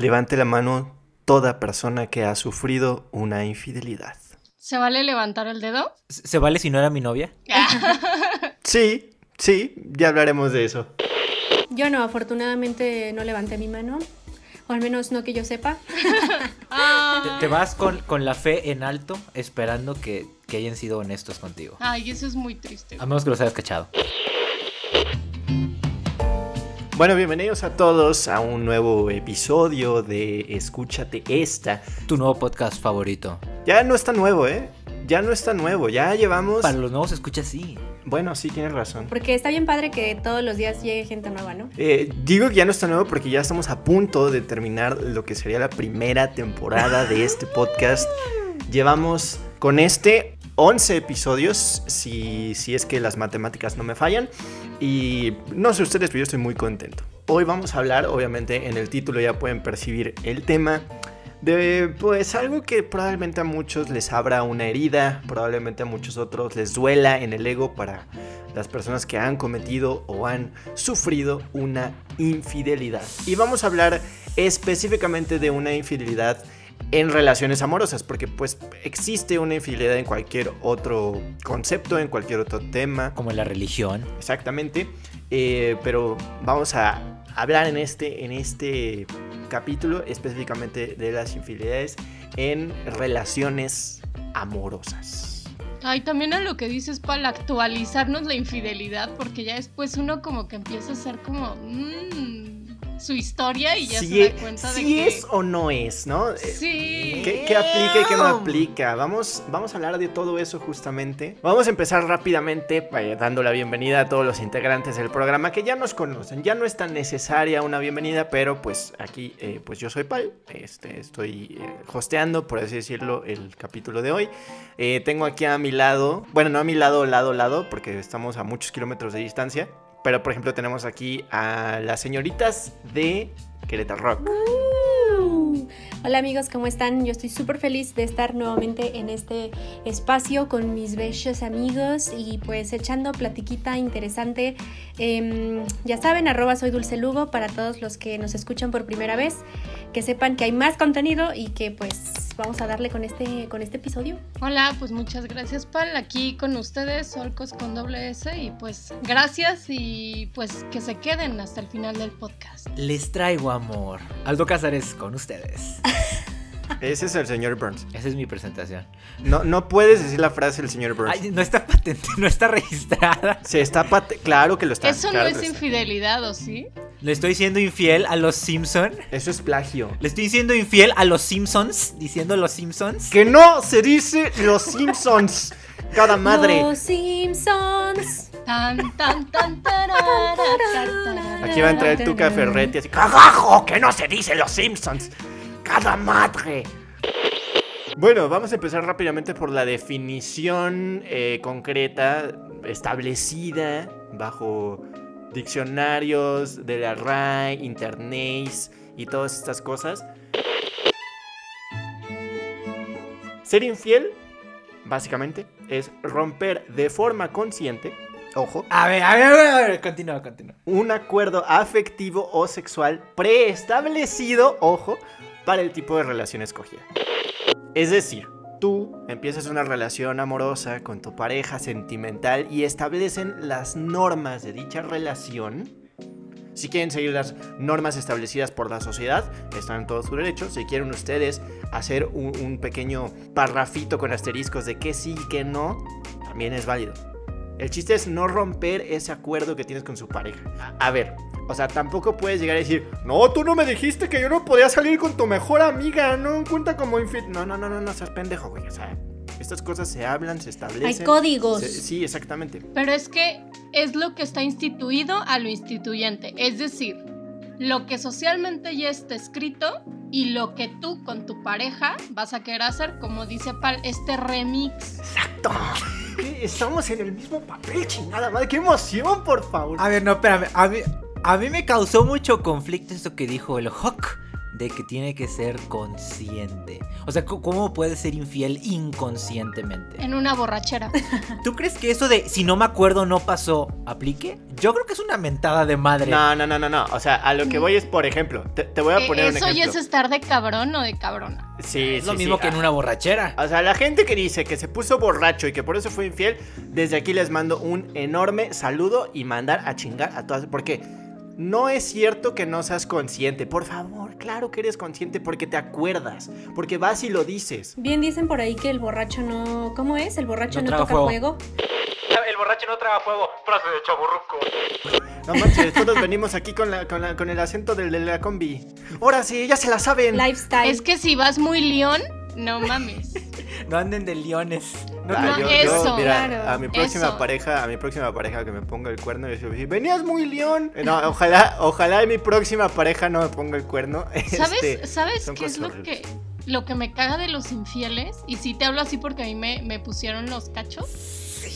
Levante la mano toda persona que ha sufrido una infidelidad. ¿Se vale levantar el dedo? ¿Se vale si no era mi novia? Sí, sí, ya hablaremos de eso. Yo no, afortunadamente no levanté mi mano. O al menos no que yo sepa. Te, vas con, con la fe en alto esperando que, que hayan sido honestos contigo. Ay, eso es muy triste. A menos que los hayas cachado. Bueno, bienvenidos a todos a un nuevo episodio de Escúchate esta. Tu nuevo podcast favorito. Ya no está nuevo, ¿eh? Ya no está nuevo, ya llevamos... Para los nuevos escucha así. Bueno, sí, tienes razón. Porque está bien padre que todos los días llegue gente nueva, ¿no? Eh, digo que ya no está nuevo porque ya estamos a punto de terminar lo que sería la primera temporada de este podcast. Llevamos con este 11 episodios, si, si es que las matemáticas no me fallan. Y no sé ustedes, pero yo estoy muy contento. Hoy vamos a hablar, obviamente en el título ya pueden percibir el tema, de pues algo que probablemente a muchos les abra una herida, probablemente a muchos otros les duela en el ego para las personas que han cometido o han sufrido una infidelidad. Y vamos a hablar específicamente de una infidelidad en relaciones amorosas, porque pues existe una infidelidad en cualquier otro concepto, en cualquier otro tema, Como en la religión. exactamente, eh, pero vamos a hablar en este, en este capítulo específicamente de las infidelidades en relaciones amorosas. Ay, también a lo que dices para actualizarnos la infidelidad, porque ya después uno como que empieza a ser como mm, su historia y ya Si, se e- da cuenta de si que es o no es, ¿no? Eh, sí. ¿Qué, qué aplica y qué no aplica? Vamos, vamos a hablar de todo eso justamente. Vamos a empezar rápidamente eh, dando la bienvenida a todos los integrantes del programa que ya nos conocen. Ya no es tan necesaria una bienvenida, pero pues aquí eh, pues yo soy Pal. Este, estoy eh, hosteando, por así decirlo, el capítulo de hoy. Eh, tengo aquí a mi lado, bueno, no a mi lado, lado, lado, porque estamos a muchos kilómetros de distancia. Pero por ejemplo tenemos aquí a las señoritas de Querétaro Rock. Hola amigos, ¿cómo están? Yo estoy súper feliz de estar nuevamente en este espacio con mis bellos amigos y pues echando platiquita interesante. Em, ya saben, arroba soy Dulce Lugo para todos los que nos escuchan por primera vez, que sepan que hay más contenido y que pues vamos a darle con este, con este episodio. Hola, pues muchas gracias, Pal. Aquí con ustedes, Solcos con doble S. Y pues gracias y pues que se queden hasta el final del podcast. Les traigo amor. Aldo Casares con ustedes. Ese es el señor Burns. Esa es mi presentación. No, no puedes decir la frase del señor Burns. Ay, no está patente, no está registrada. Se está pate- Claro que lo está. Eso claro no es infidelidad, ¿o sí? Le estoy siendo infiel a los Simpson. Eso es plagio. Le estoy siendo infiel a los Simpsons. Diciendo los Simpsons. Que no se dice los Simpsons. Cada madre. Los Simpsons. Tan, tan, tan, tarara, tarara. Aquí va a entrar tu Ferretti así. ¡Cagajo! Que no se dice los Simpsons. Cada madre. Bueno, vamos a empezar rápidamente por la definición eh, concreta establecida bajo diccionarios de la RAE, Internet y todas estas cosas. Ser infiel, básicamente, es romper de forma consciente, ojo, A ver, a ver, a ver, a ver. Continúa, continúa. un acuerdo afectivo o sexual preestablecido, ojo, para el tipo de relación escogida. Es decir, tú empiezas una relación amorosa con tu pareja sentimental y establecen las normas de dicha relación. Si quieren seguir las normas establecidas por la sociedad, están en todo su derecho. Si quieren ustedes hacer un, pequeño parrafito con asteriscos de qué sí y qué no, también es válido. El chiste es no romper ese acuerdo que tienes con su pareja. A ver, o sea, tampoco puedes llegar a decir, no, tú no me dijiste que yo no podía salir con tu mejor amiga, no cuenta como infiel. No, no, no, no, no seas pendejo, güey. O sea, estas cosas se hablan, se establecen. Hay códigos. se- sí, exactamente. Pero es que es lo que está instituido a lo instituyente. Es decir, lo que socialmente ya está escrito y lo que tú con tu pareja vas a querer hacer, como dice Pal, este remix. Exacto. Estamos en el mismo papel, chingada madre. ¡Qué emoción, por favor! A ver, no, espérame. A mí, a mí me causó mucho conflicto esto que dijo el Hawk de que tiene que ser consciente. O sea, ¿cómo puede ser infiel inconscientemente? En una borrachera. ¿Tú crees que eso de si no me acuerdo no pasó aplique? Yo creo que es una mentada de madre. No, no, no, no, no. O sea, a lo que voy es, por ejemplo, te, te voy a Eh, poner un Eso ya ejemplo. es estar de cabrón o de cabrona. Sí, es lo mismo sí. que en una borrachera. O sea, la gente que dice que se puso borracho y que por eso fue infiel, desde aquí les mando un enorme saludo y mandar a chingar a todas. Porque no es cierto que no seas consciente. Por favor, claro que eres consciente porque te acuerdas. Porque vas y lo dices. Bien dicen por ahí que el borracho no... ¿Cómo es? El borracho No toca fuego. fuego. El borracho no traga fuego. Frase de chaburruco. No manches, todos venimos aquí con, la, con, la- con el acento del de la combi. Ahora sí, ya se la saben. Lifestyle. Es que si vas muy león, no mames. No anden de leones. No, Ah, No, yo, yo, eso. mira, Claro. a mi próxima Eso. pareja, a mi próxima pareja que me ponga el cuerno, yo le digo, venías muy león. Eh, No, ojalá, ojalá mi próxima pareja no me ponga el cuerno. ¿Sabes, Este, ¿sabes son qué es lo que, lo que me caga de los infieles? Y sí te hablo así porque a mí me, me pusieron los cachos.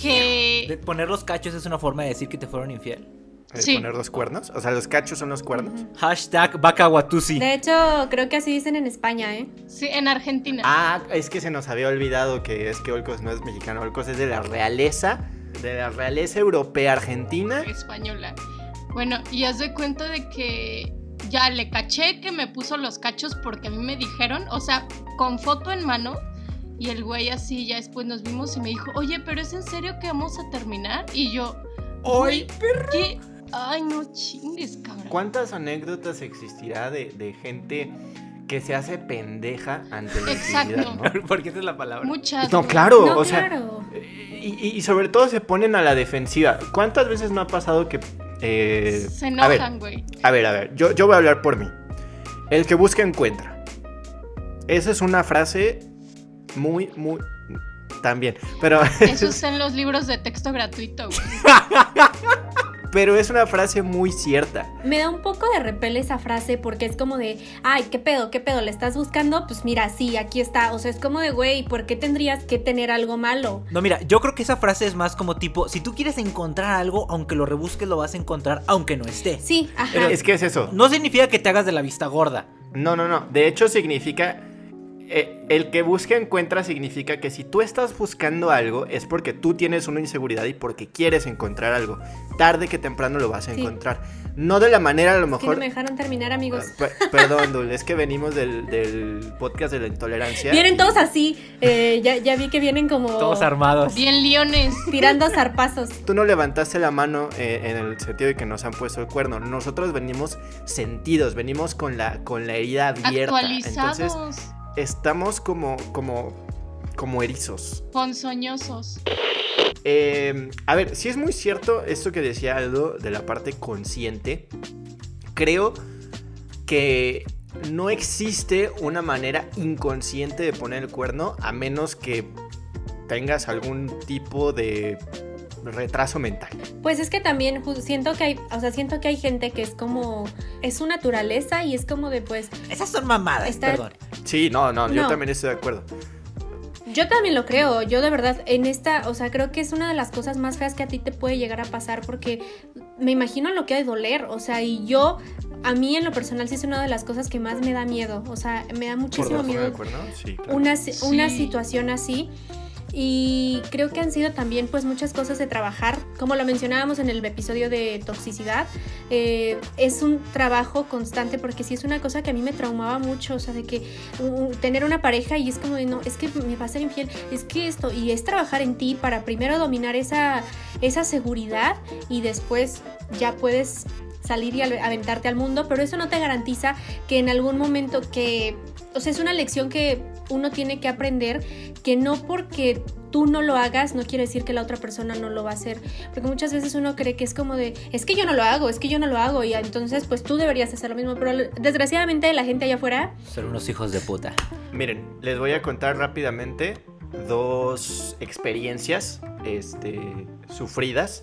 Que De poner los cachos es una forma de decir que te fueron infiel. ¿De Sí. poner los cuernos? O sea, los cachos son los cuernos. Hashtag Bacawatusi. De hecho, creo que así dicen en España, ¿eh? sí, en Argentina. Ah, es que se nos había olvidado que es que Olcos no es mexicano, Olcos es de la realeza, de la realeza europea argentina. española. Bueno, y haz de cuenta de que ya le caché que me puso los cachos porque a mí me dijeron, o sea, con foto en mano. Y el güey así, ya después nos vimos y me dijo, oye, pero ¿es en serio que vamos a terminar? Y yo, ¡Ay, ¿qué? Ay, no chingues, cabrón. ¿Cuántas anécdotas existirá de, de gente que se hace pendeja ante la Exacto. Porque esa es la palabra. Muchas. No, claro, no, o sea, claro. y, sobre todo se ponen a la defensiva. ¿Cuántas veces no ha pasado que... eh, Se enojan, güey. A ver, a ver, yo, yo voy a hablar por mí. El que busca encuentra. Esa es una frase muy, muy... También, pero, Eso está en los libros de texto gratuito, güey. pero es una frase muy cierta. Me da un poco de repel esa frase porque es como de, ay, ¿qué pedo? ¿Qué pedo? ¿Le estás buscando? Pues mira, sí, aquí está. O sea, es como de, güey, ¿por qué tendrías que tener algo malo? No, mira, yo creo que esa frase es más como tipo, si tú quieres encontrar algo, aunque lo rebusques, lo vas a encontrar, aunque no esté. Sí, ajá. Pero Es que es eso. No significa que te hagas de la vista gorda. No, no, no. De hecho, significa. Eh, el que busca encuentra significa que si tú estás buscando algo es porque tú tienes una inseguridad y porque quieres encontrar algo. Tarde que temprano lo vas a Sí. encontrar. No de la manera a lo Es que no mejor. me dejaron terminar, amigos. Ah, per- perdón, Dul, es que venimos del, del podcast de la intolerancia. Vienen todos así. eh, ya, ya vi que vienen como Todos armados. Bien leones. tirando zarpazos. Tú no levantaste la mano eh, en el sentido de que nos han puesto el cuerno. Nosotros venimos sentidos, venimos con la, con la herida abierta. Actualizados. Entonces, estamos como, como, como erizos. Ponzoñosos. Eh, a ver, si es muy cierto esto que decía Aldo de la parte consciente. Creo que no existe una manera inconsciente de poner el cuerno a menos que tengas algún tipo de retraso mental. Pues es que también siento que hay, o sea, siento que hay gente que es como, es su naturaleza y es como de pues, Esas son mamadas, perdón. Sí, no, no, yo también estoy de acuerdo. Yo también lo creo, yo de verdad, en esta, o sea, creo que es una de las cosas más feas que a ti te puede llegar a pasar porque me imagino lo que ha de doler, o sea, y yo, a mí en lo personal sí es una de las cosas que más me da miedo, o sea, me da ¿Por muchísimo miedo? Sí, claro. una, una Sí. situación así. Y creo que han sido también pues muchas cosas de trabajar, como lo mencionábamos en el episodio de toxicidad, eh, es un trabajo constante porque sí es una cosa que a mí me traumaba mucho, o sea, de que tener una pareja y es como de no, es que me va a ser infiel, es que esto, y es trabajar en ti para primero dominar esa, esa seguridad y después ya puedes salir y aventarte al mundo, pero eso no te garantiza que en algún momento que, o sea, es una lección que uno tiene que aprender, que no porque tú no lo hagas no quiere decir que la otra persona no lo va a hacer, porque muchas veces uno cree que es como de, es que yo no lo hago, es que yo no lo hago, y entonces pues tú deberías hacer lo mismo, pero desgraciadamente la gente allá afuera, Son unos hijos de puta. Miren, les voy a contar rápidamente dos experiencias este, sufridas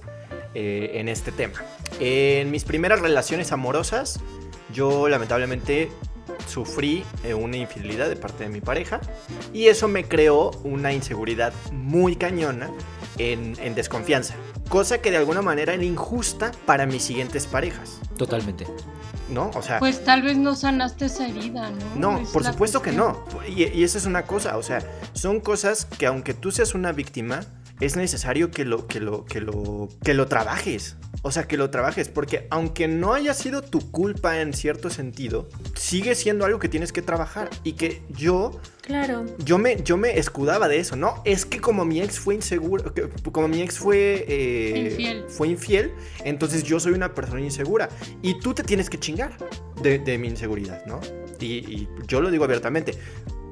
eh, en este tema. En mis primeras relaciones amorosas, yo lamentablemente sufrí eh, una infidelidad de parte de mi pareja y eso me creó una inseguridad muy cañona en, en desconfianza, cosa que de alguna manera era injusta para mis siguientes parejas. Totalmente. ¿no? O sea... Pues tal vez no sanaste esa herida, ¿no? No, por supuesto que no. Y, y esa es una cosa, o sea, son cosas que aunque tú seas una víctima, es necesario que lo, que lo, que lo, que lo trabajes. O sea, que lo trabajes, porque aunque no haya sido tu culpa en cierto sentido, sigue siendo algo que tienes que trabajar. Y que yo. Claro. Yo me, yo me escudaba de eso, ¿no? Es que como mi ex fue inseguro, como mi ex fue. Eh, infiel. Fue infiel, entonces yo soy una persona insegura. Y tú te tienes que chingar de, mi inseguridad, ¿no? Y, y yo lo digo abiertamente.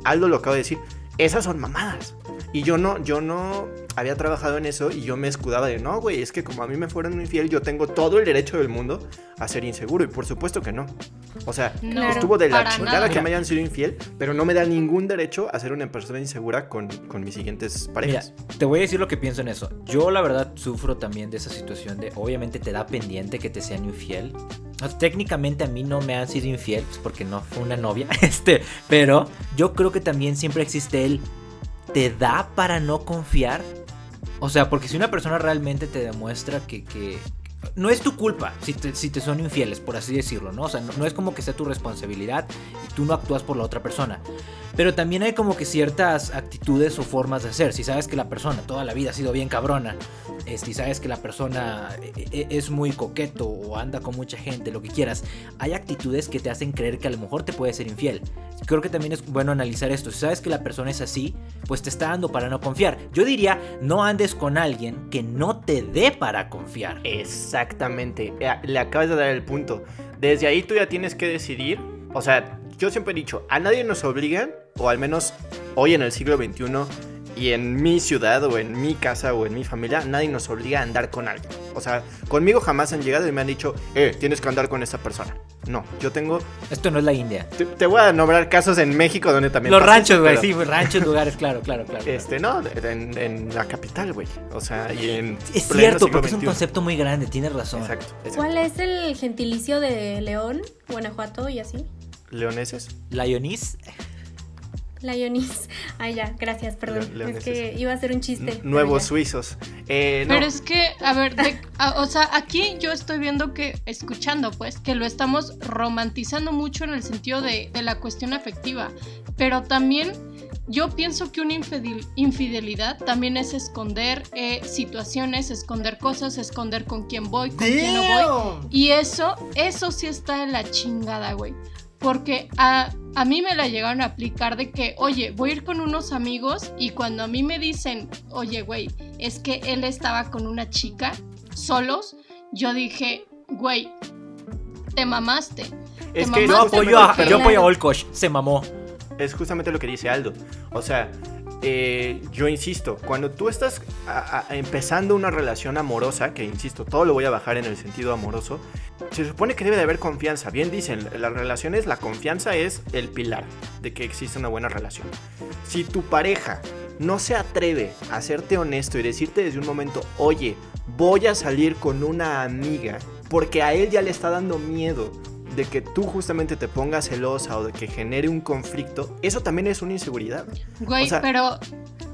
Aldo lo acabo de decir. Esas son mamadas. Y yo no, yo no había trabajado en eso y yo me escudaba de, no, güey, es que como a mí me fueron infiel, yo tengo todo el derecho del mundo a ser inseguro. Y por supuesto que no. O sea, estuvo de la chingada que me hayan sido infiel, pero no me da ningún derecho a ser una persona insegura con, mis siguientes parejas. te voy a decir lo que pienso en eso. Yo la verdad sufro también de esa situación de, obviamente te da pendiente que te sean infiel. Técnicamente a mí no me han sido infiel, pues porque no fue una novia, este, pero yo creo que también siempre existe te da para no confiar. O sea, porque si una persona realmente te demuestra que, no es tu culpa si te, son infieles, por así decirlo, ¿no? O sea, no, es como que sea tu responsabilidad y tú no actúas por la otra persona. Pero también hay como que ciertas actitudes o formas de hacer. Si sabes que la persona toda la vida ha sido bien cabrona, si sabes que la persona e, e, es muy coqueto o anda con mucha gente, lo que quieras, hay actitudes que te hacen creer que a lo mejor te puede ser infiel. Creo que también es bueno analizar esto. Si sabes que la persona es así, pues te está dando para no confiar. Yo diría, no andes con alguien que no te dé para confiar. Exactamente. Le acabas de dar el punto. Desde ahí tú ya tienes que decidir. O sea, yo siempre he dicho, a nadie nos obligan, o al menos hoy en el siglo XXI, y en mi ciudad o en mi casa o en mi familia nadie nos obliga a andar con alguien. O sea, conmigo jamás han llegado y me han dicho, eh, tienes que andar con esa persona. No, yo tengo... Esto no es la India. Te, voy a nombrar casos en México donde también... Los ranchos, güey, sí, ranchos, lugares, claro, claro, claro. Este, no, en, la capital, güey. O sea, y en... Es cierto, porque es un concepto muy grande, tienes razón. Exacto, ¿Cuál es el gentilicio de León, Guanajuato y así? ¿Leoneses? ¿Layonis? La Ionis. Ay, ya, gracias, perdón. es que iba a ser un chiste. nuevos suizos. Eh, pero es que, a ver, o sea, aquí yo estoy viendo que, escuchando, pues, que lo estamos romantizando mucho en el sentido de, la cuestión afectiva. Pero también yo pienso que una infidelidad también es esconder eh, situaciones, esconder cosas, esconder con quién voy, con quién no voy. Y eso, eso sí está en la chingada, güey. Porque a, a mí me la llegaron a aplicar de que, oye, voy a ir con unos amigos y cuando a mí me dicen, oye, güey, es que él estaba con una chica solos, yo dije, güey, te mamaste. Es que yo apoyo a, yo apoyo a Olkosh, se mamó. Es justamente lo que dice Aldo. O sea, eh, yo insisto, cuando tú estás empezando una relación amorosa, que insisto, todo lo voy a bajar en el sentido amoroso, se supone que debe de haber confianza. Bien dicen, las relaciones, la confianza es el pilar de que existe una buena relación. Si tu pareja no se atreve a serte honesto y decirte desde un momento, oye, voy a salir con una amiga, porque a él ya le está dando miedo de que tú justamente te pongas celosa o de que genere un conflicto, eso también es una inseguridad. Güey, pero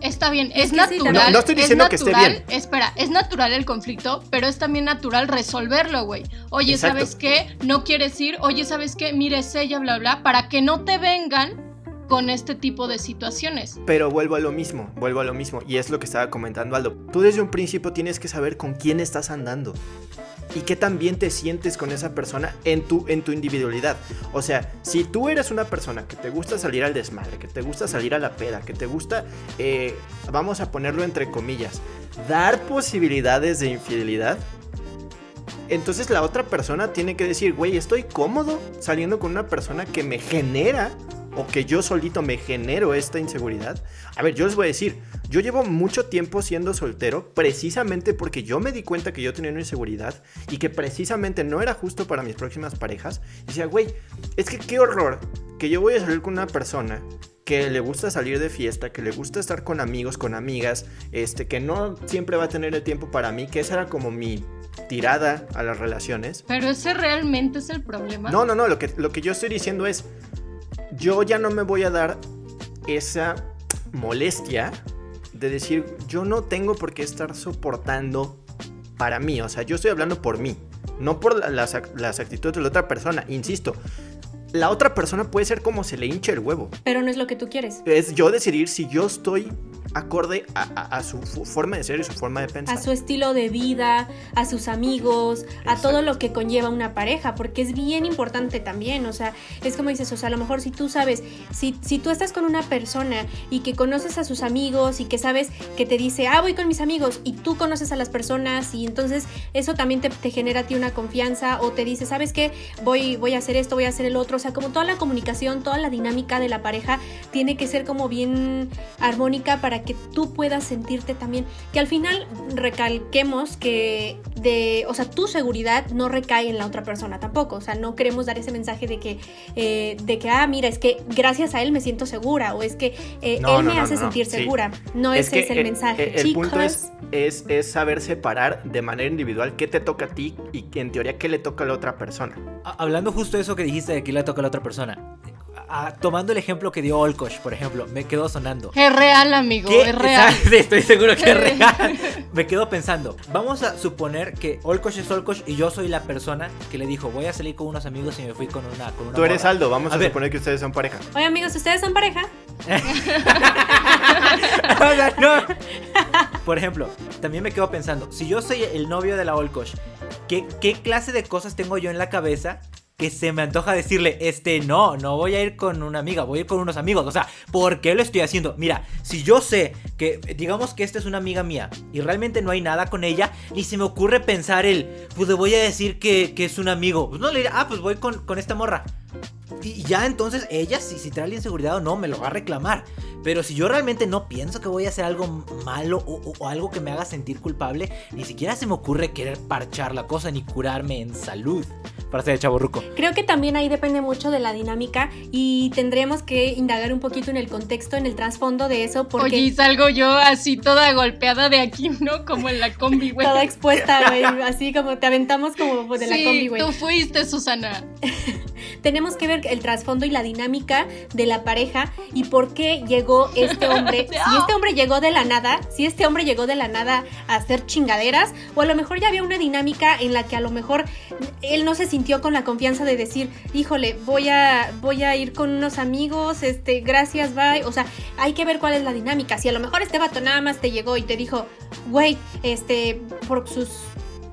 está bien, es, natural. No, estoy diciendo que esté bien. Espera, es natural el conflicto, pero es también natural resolverlo, güey. Oye, ¿sabes qué? No quieres ir. Oye, ¿sabes qué? Mires ella, bla, bla, para que no te vengan con este tipo de situaciones. Pero vuelvo a lo mismo, vuelvo a lo mismo. Y es lo que estaba comentando Aldo. Tú desde un principio tienes que saber con quién estás andando y qué tan te sientes con esa persona en tu, en tu individualidad. O sea, si tú eres una persona que te gusta salir al desmadre, que te gusta salir a la peda, que te gusta, eh, vamos a ponerlo entre comillas, dar posibilidades de infidelidad, entonces la otra persona tiene que decir, güey, estoy cómodo saliendo con una persona que me genera o que yo solito me genero esta inseguridad. A ver, yo les voy a decir, yo llevo mucho tiempo siendo soltero precisamente porque yo me di cuenta que yo tenía una inseguridad y que precisamente no era justo para mis próximas parejas. Y decía, güey, es que qué horror que yo voy a salir con una persona que le gusta salir de fiesta, que le gusta estar con amigos, con amigas, este, que no siempre va a tener el tiempo para mí, que esa era como mi tirada a las relaciones. Pero ese realmente es el problema. No, no, no, lo que, lo que yo estoy diciendo es, yo ya no me voy a dar esa molestia de decir, yo no tengo por qué estar soportando para mí, o sea, yo estoy hablando por mí. no por la- las, las actitudes de la otra persona. Insisto, la otra persona puede ser como se le hinche el huevo. Pero no es lo que tú quieres. Es yo decidir si yo estoy acorde a, a- a su forma de ser y su forma de pensar. a su estilo de vida, a sus amigos, a todo lo que conlleva una pareja, porque es bien importante también, o sea, es como dices, o sea, a lo mejor si tú sabes, si, si tú estás con una persona y que conoces a sus amigos y que sabes que te dice, ah, voy con mis amigos, y tú conoces a las personas y entonces eso también te, te genera a ti una confianza o te dice, ¿sabes qué? Voy, voy a hacer esto, voy a hacer el otro, sea, como toda la comunicación, toda la dinámica de la pareja tiene que ser como bien armónica para que tú puedas sentirte también, que al final recalquemos que de, o sea, tu seguridad no recae en la otra persona tampoco, o sea, no queremos dar ese mensaje de que, eh, de que, ah, mira, es que gracias a él me siento segura, o es que eh, No, él no, me no, hace sentir sí. segura, no ese es el mensaje, el punto es, es, es saber separar de manera individual qué te toca a ti y en teoría qué le toca a la otra persona. Hablando justo de eso que dijiste de que le toca a la otra persona. a- tomando el ejemplo que dio Olkosh, por ejemplo, me quedó sonando. Es real, amigo, ¿Qué? es real. Sí, estoy seguro que es real. Me quedo pensando, vamos a suponer que Olkosh es Olkosh y yo soy la persona que le dijo, voy a salir con unos amigos y me fui con una con una Tú eres morra". Aldo, vamos a, suponer que ustedes son pareja. Oye amigos, ¿ustedes son pareja? O sea, no. Por ejemplo, también me quedo pensando, si yo soy el novio de la Olkosh, ¿qué, ¿qué clase de cosas tengo yo en la cabeza que se me antoja decirle, este, no, no voy a ir con una amiga, voy a ir con unos amigos? O sea, ¿por qué lo estoy haciendo? Mira, si yo sé que, digamos que esta es una amiga mía y realmente no hay nada con ella, ni se me ocurre pensar el, pues le voy a decir que, que es un amigo. Pues no le diré, ah, pues voy con, con esta morra. Y ya entonces ella, si, si trae la inseguridad o no, me lo va a reclamar. Pero si yo realmente no pienso que voy a hacer algo malo o, o- o algo que me haga sentir culpable, ni siquiera se me ocurre querer parchar la cosa ni curarme en salud. Para ser chaborruco. Creo que también ahí depende mucho de la dinámica y tendríamos que indagar un poquito en el contexto, en el trasfondo de eso, porque Oye, salgo yo así toda golpeada de aquí, ¿no? Como en la combi, güey. toda expuesta, güey, así como te aventamos como de la combi, güey. tú fuiste, Susana. Tenemos que ver el trasfondo y la dinámica de la pareja y por qué llegó este hombre. Si este hombre llegó de la nada, si este hombre llegó de la nada a hacer chingaderas, o a lo mejor ya había una dinámica en la que a lo mejor él no se sintió con la confianza de decir, híjole, voy a, voy a ir con unos amigos, este, gracias, bye. O sea, hay que ver cuál es la dinámica. Si a lo mejor este vato nada más te llegó y te dijo, güey, este, por sus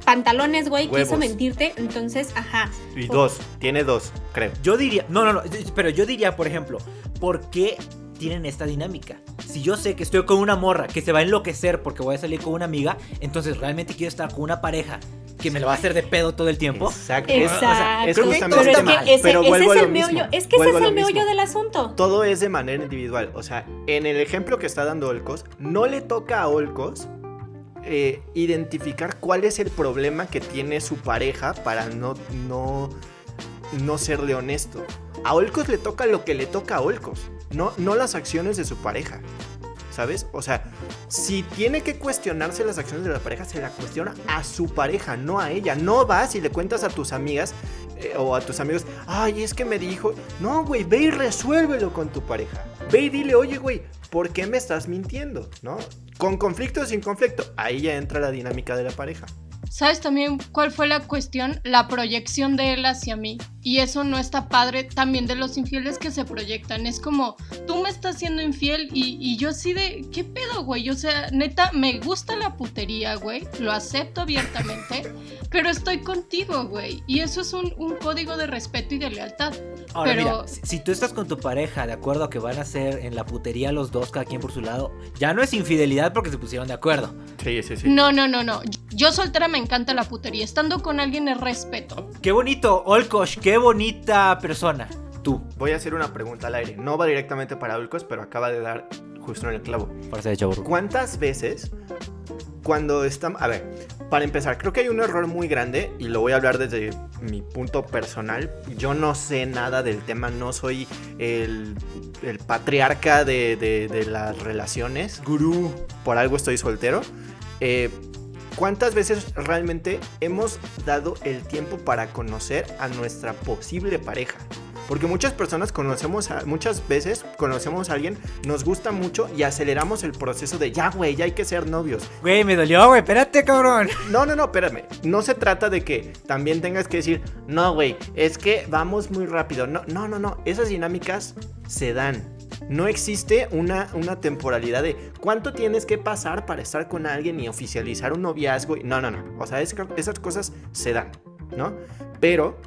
pantalones, güey, quiso mentirte, entonces, ajá. Y dos, tiene dos, creo. Yo diría, no, no, no, pero yo diría, por ejemplo, ¿por qué tienen esta dinámica? Si yo sé que estoy con una morra que se va a enloquecer porque voy a salir con una amiga, entonces realmente quiero estar con una pareja que me lo va a hacer de pedo todo el tiempo. Exacto. Exacto. es creo que justamente todo pero está es que ese, pero ese es a el meollo. Es que ese vuelvo es a el lo meollo mismo. del asunto. Todo es de manera individual. O sea, en el ejemplo que está dando Olcos, no le toca a Olcos eh, identificar cuál es el problema que tiene su pareja para no, no, no serle honesto. A Olcos le toca lo que le toca a Olcos, no, no las acciones de su pareja. ¿Sabes? O sea, si tiene que cuestionarse las acciones de la pareja, se la cuestiona a su pareja, no a ella. No vas y le cuentas a tus amigas eh, o a tus amigos, ay, es que me dijo. No, güey, ve y resuélvelo con tu pareja. Ve y dile, oye, güey, ¿por qué me estás mintiendo? ¿No? Con conflicto o sin conflicto. Ahí ya entra la dinámica de la pareja. ¿Sabes también cuál fue la cuestión? La proyección de él hacia mí. Y eso no está padre también de los infieles que se proyectan. Es como, tú me estás siendo infiel y, y yo así de, ¿qué pedo, güey? O sea, neta, me gusta la putería, güey. Lo acepto abiertamente. pero estoy contigo, güey. Y eso es un, un código de respeto y de lealtad. Ahora, Pero- mira, si, si tú estás con tu pareja de acuerdo a que van a hacer en la putería los dos, cada quien por su lado, ya no es infidelidad porque se pusieron de acuerdo. Sí, sí, sí. No, no, no, no. Yo soltera me encanta la putería. Estando con alguien es respeto. Qué bonito, Olkosh, qué bonita persona. Tú, Voy a hacer una pregunta al aire. No va directamente para Olcos, pero acaba de dar justo en el clavo. para ser chaburruco. ¿Cuántas veces cuando están... A ver, para empezar, creo que hay un error muy grande y lo voy a hablar desde mi punto personal. Yo no sé nada del tema, no soy el, el patriarca de, de- de las relaciones. Gurú. Por algo estoy soltero. Eh, ¿Cuántas veces realmente hemos dado el tiempo para conocer a nuestra posible pareja? Porque muchas personas conocemos, a, muchas veces conocemos a alguien, nos gusta mucho y aceleramos el proceso de ya, güey, ya hay que ser novios. Güey, me dolió, güey, espérate, cabrón. No, no, no, espérame. No se trata de que también tengas que decir, no, güey, es que vamos muy rápido. No, no, no, no. Esas dinámicas se dan. No existe una, una temporalidad de cuánto tienes que pasar para estar con alguien y oficializar un noviazgo. No, no, no. O sea, esas cosas se dan, ¿no? Pero,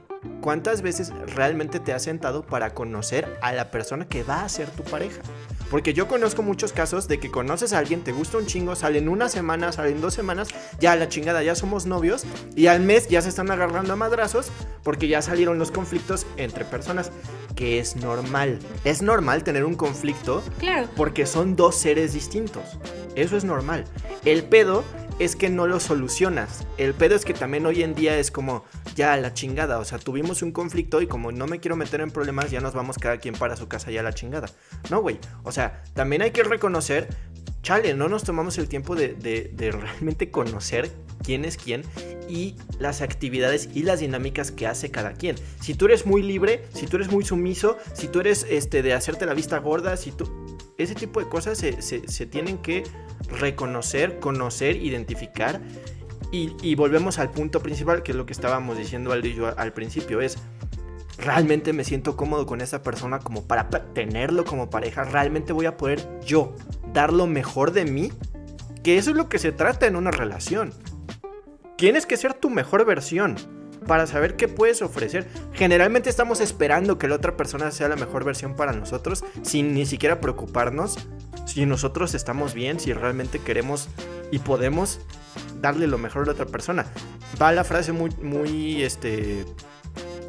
¿cuántas veces realmente te has sentado para conocer a la persona que va a ser tu pareja? Porque yo conozco muchos casos de que conoces a alguien, te gusta un chingo, salen una semana, salen dos semanas, ya la chingada, ya somos novios y al mes ya se están agarrando a madrazos porque ya salieron los conflictos entre personas, que es normal. Es normal tener un conflicto claro. porque son dos seres distintos. Eso es normal. El pedo es que no lo solucionas. El pedo es que también hoy en día es como, ya la chingada, o sea, tuvimos un conflicto y como no me quiero meter en problemas, ya nos vamos cada quien para su casa ya la chingada. No, güey, o sea, también hay que reconocer, chale, no nos tomamos el tiempo de, de realmente conocer quién es quién y las actividades y las dinámicas que hace cada quien. Si tú eres muy libre, si tú eres muy sumiso, si tú eres este, de hacerte la vista gorda, si tú... Ese tipo de cosas se, se, tienen que reconocer, conocer, identificar. Y, y, volvemos al punto principal, que es lo que estábamos diciendo al principio, es realmente me siento cómodo con esa persona como para tenerlo como pareja, realmente voy a poder yo dar lo mejor de mí, que eso es lo que se trata en una relación. Tienes que ser tu mejor versión para saber qué puedes ofrecer. Generalmente estamos esperando que la otra persona sea la mejor versión para nosotros sin ni siquiera preocuparnos si nosotros estamos bien, si realmente queremos y podemos darle lo mejor a la otra persona. Va la frase muy, muy este,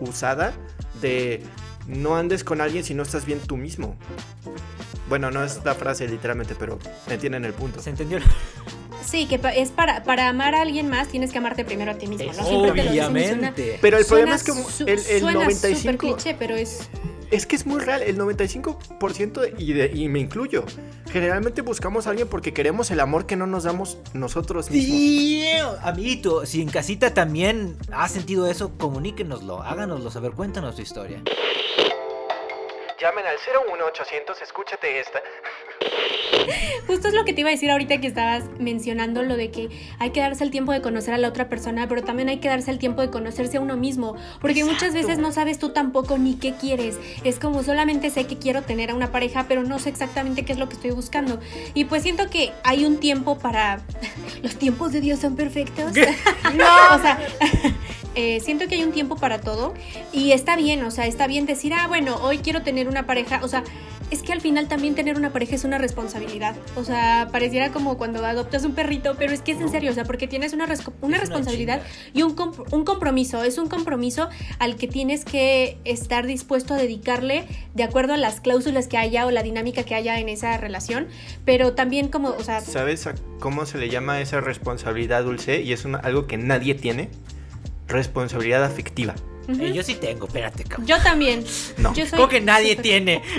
usada de no andes con alguien si no estás bien tú mismo. Bueno, no es la frase literalmente, pero me entienden el punto. ¿Se entendió? Sí, que es para, para amar a alguien más tienes que amarte primero a ti mismo, ¿no? Obviamente. pero el problema es que el, el 95 cliché, pero es es que es muy real, el 95% y, de, y me incluyo. Generalmente buscamos a alguien porque queremos el amor que no nos damos nosotros mismos. Sí, amiguito, si en casita también has sentido eso, comuníquenoslo, háganoslo saber, cuéntanos tu historia. Llamen al 01800, escúchate esta. Justo es lo que te iba a decir ahorita que estabas mencionando lo de que hay que darse el tiempo de conocer a la otra persona, pero también hay que darse el tiempo de conocerse a uno mismo, porque muchas veces no sabes tú tampoco ni qué quieres. Es como solamente sé que quiero tener a una pareja, pero no sé exactamente qué es lo que estoy buscando. Y pues siento que hay un tiempo para... Los tiempos de Dios son perfectos. no, o sea... Eh, siento que hay un tiempo para todo y está bien, o sea, está bien decir, ah, bueno, hoy quiero tener una pareja, o sea, es que al final también tener una pareja es una responsabilidad. O sea, pareciera como cuando adoptas un perrito, pero es que es en serio, o sea, porque tienes una, una responsabilidad y un, un compromiso. Es un compromiso al que tienes que estar dispuesto a dedicarle de acuerdo a las cláusulas que haya o la dinámica que haya en esa relación. Pero también como, o sea... ¿Sabes cómo se le llama esa responsabilidad dulce? Y es algo que nadie tiene. Responsabilidad afectiva. Eh, yo sí tengo, espérate, cabrón. Yo también. No, yo soy que nadie tiene.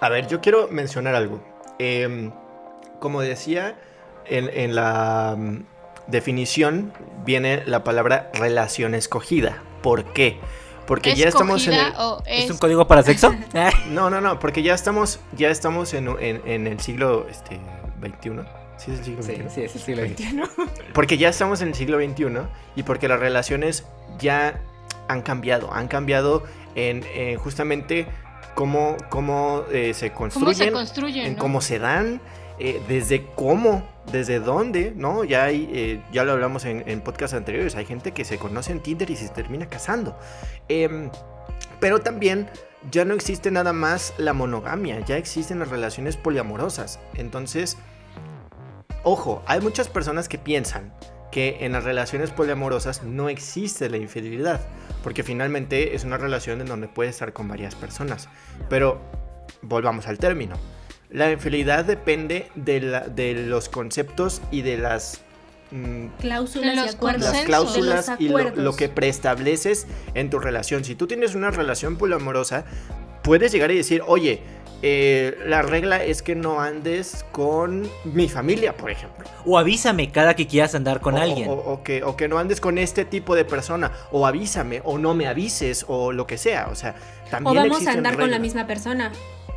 A ver, yo quiero mencionar algo. Em, como decía, en, la mm, definición viene la palabra relación escogida. ¿Por qué? Porque ya estamos en el... es... un código para sexo? no, no, no, porque ya estamos, ya estamos en, el siglo este, XXI. Sí, es el siglo XXI. Sí, es el siglo XXI. Porque ya estamos en el siglo XXI y porque las relaciones ya han cambiado. Han cambiado en justamente cómo, cómo eh, se construyen, ¿Cómo se en cómo se dan, eh, desde cómo, desde dónde, ¿no? Ya hay, eh, ya lo hablamos en, en podcasts anteriores, hay gente que se conoce en Tinder y se termina casando. Em, pero también ya no existe nada más la monogamia, ya existen las relaciones poliamorosas. Entonces, ojo, hay muchas personas que piensan que en las relaciones poliamorosas no existe la infidelidad, porque finalmente es una relación en donde puedes estar con varias personas. Pero volvamos al término. La infidelidad depende de, la, de los conceptos y de las mm, cláusulas, y acuerdos. Las cláusulas y lo, lo, que preestableces en tu relación. Si tú tienes una relación poliamorosa, puedes llegar y decir, oye, eh, la regla es que no andes con mi familia, por ejemplo. O avísame cada que quieras andar con O- alguien. O, o que, o que no andes con este tipo de persona. O avísame, o no me avises, o lo que sea. O sea, O también vamos a andar con la misma persona.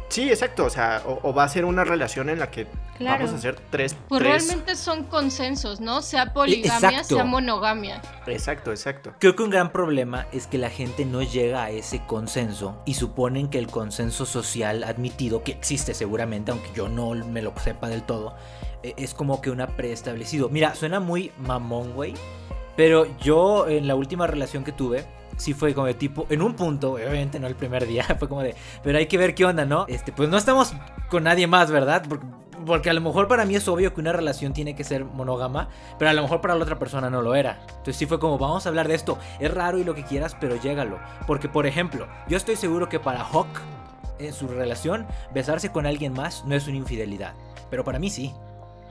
Sí, exacto. O sea, o, o va a ser una relación en la que Claro. vamos a hacer tres. Pues tres- realmente son consensos, ¿no? Sea poligamia, exacto. sea monogamia. Exacto, exacto. Creo que un gran problema es que la gente no llega a ese consenso y suponen que el consenso social admitido, que existe seguramente, aunque yo no me lo sepa del todo, eh, es como que una preestablecido. Mira, suena muy mamón, güey, pero yo en la última relación que tuve, sí fue como de tipo, en un punto, obviamente no el primer día, fue como de, pero hay que ver qué onda, ¿no? Este, pues no estamos con nadie más, ¿verdad? Porque, porque a lo mejor para mí es obvio que una relación tiene que ser monógama, pero a lo mejor para la otra persona no lo era. Entonces sí fue como, vamos a hablar de esto, es raro y lo que quieras, pero llégalo. Porque, por ejemplo, yo estoy seguro que para Hawk, en su relación, besarse con alguien más no es una infidelidad, pero para mí sí.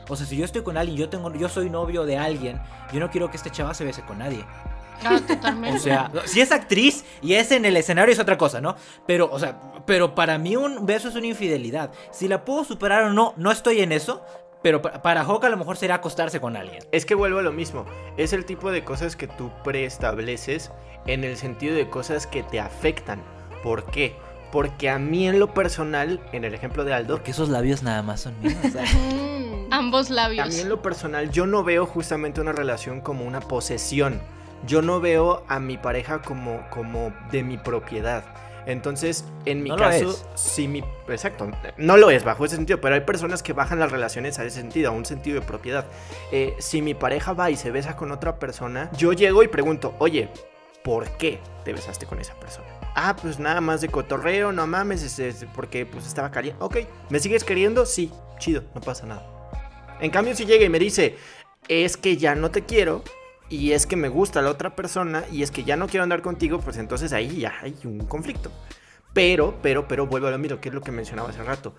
O sea, si yo estoy con alguien, yo tengo, yo soy novio de alguien, yo no quiero que este chava se bese con nadie. Ah, totalmente. O sea, si es actriz y es en el escenario es otra cosa, ¿no? Pero, o sea, pero para mí un beso es una infidelidad. Si la puedo superar o no, no estoy en eso. Pero pa- para Hawk a lo mejor será acostarse con alguien. Es que vuelvo a lo mismo. Es el tipo de cosas que tú preestableces en el sentido de cosas que te afectan. ¿Por qué? Porque a mí en lo personal, en el ejemplo de Aldo, Porque esos labios nada más son míos. o sea. Ambos a labios. mí en lo personal yo no veo justamente una relación como una posesión. Yo no veo a mi pareja como, como de mi propiedad. Entonces, en mi No caso, sí mi... Exacto, no lo es bajo ese sentido, pero hay personas que bajan las relaciones a ese sentido, a un sentido de propiedad. Eh, si mi pareja va y se besa con otra persona, yo llego y pregunto, oye, ¿por qué te besaste con esa persona? Ah, pues nada más de cotorreo, no mames, es- es porque pues estaba caliente. Ok, ¿me sigues queriendo? Sí, chido, no pasa nada. En cambio, si llega y me dice, es que ya no te quiero, y es que me gusta la otra persona, y es que ya no quiero andar contigo, pues entonces ahí ya hay un conflicto. Pero, pero, pero vuelvo a lo mismo, que es lo que mencionaba hace rato.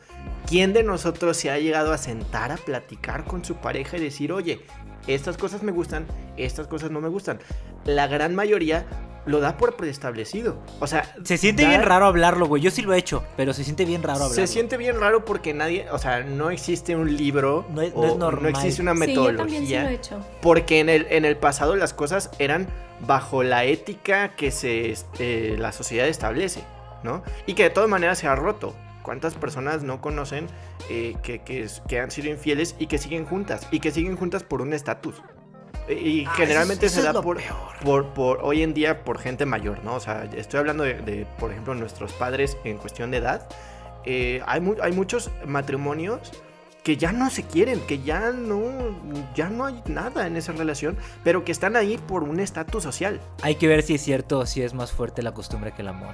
¿Quién de nosotros se ha llegado a sentar a platicar con su pareja y decir, oye, estas cosas me gustan, estas cosas no me gustan? La gran mayoría lo da por preestablecido. O sea, Se siente da- bien raro hablarlo, güey. Yo sí lo he hecho, pero se siente bien raro hablarlo. Se siente bien raro porque nadie, o sea, no existe un libro, No es- no o es normal. no existe una Sí, yo también sí metodología. lo he hecho. Porque en el, en el pasado las cosas eran bajo la ética que se, este, la sociedad establece, ¿no? Y que de todas maneras se ha roto. ¿Cuántas personas no conocen eh, que, que que han sido infieles y que siguen juntas? Y que siguen juntas por un estatus. Y Ah, generalmente eso- eso se da por, por, por hoy en día por gente mayor, ¿no? O sea, estoy hablando de, de, por ejemplo, nuestros padres en cuestión de edad. Eh, hay, mu- hay muchos matrimonios que ya no se quieren, que ya no, ya no hay nada en esa relación, pero que están ahí por un estatus social. Hay que ver si es cierto o si es más fuerte la costumbre que el amor.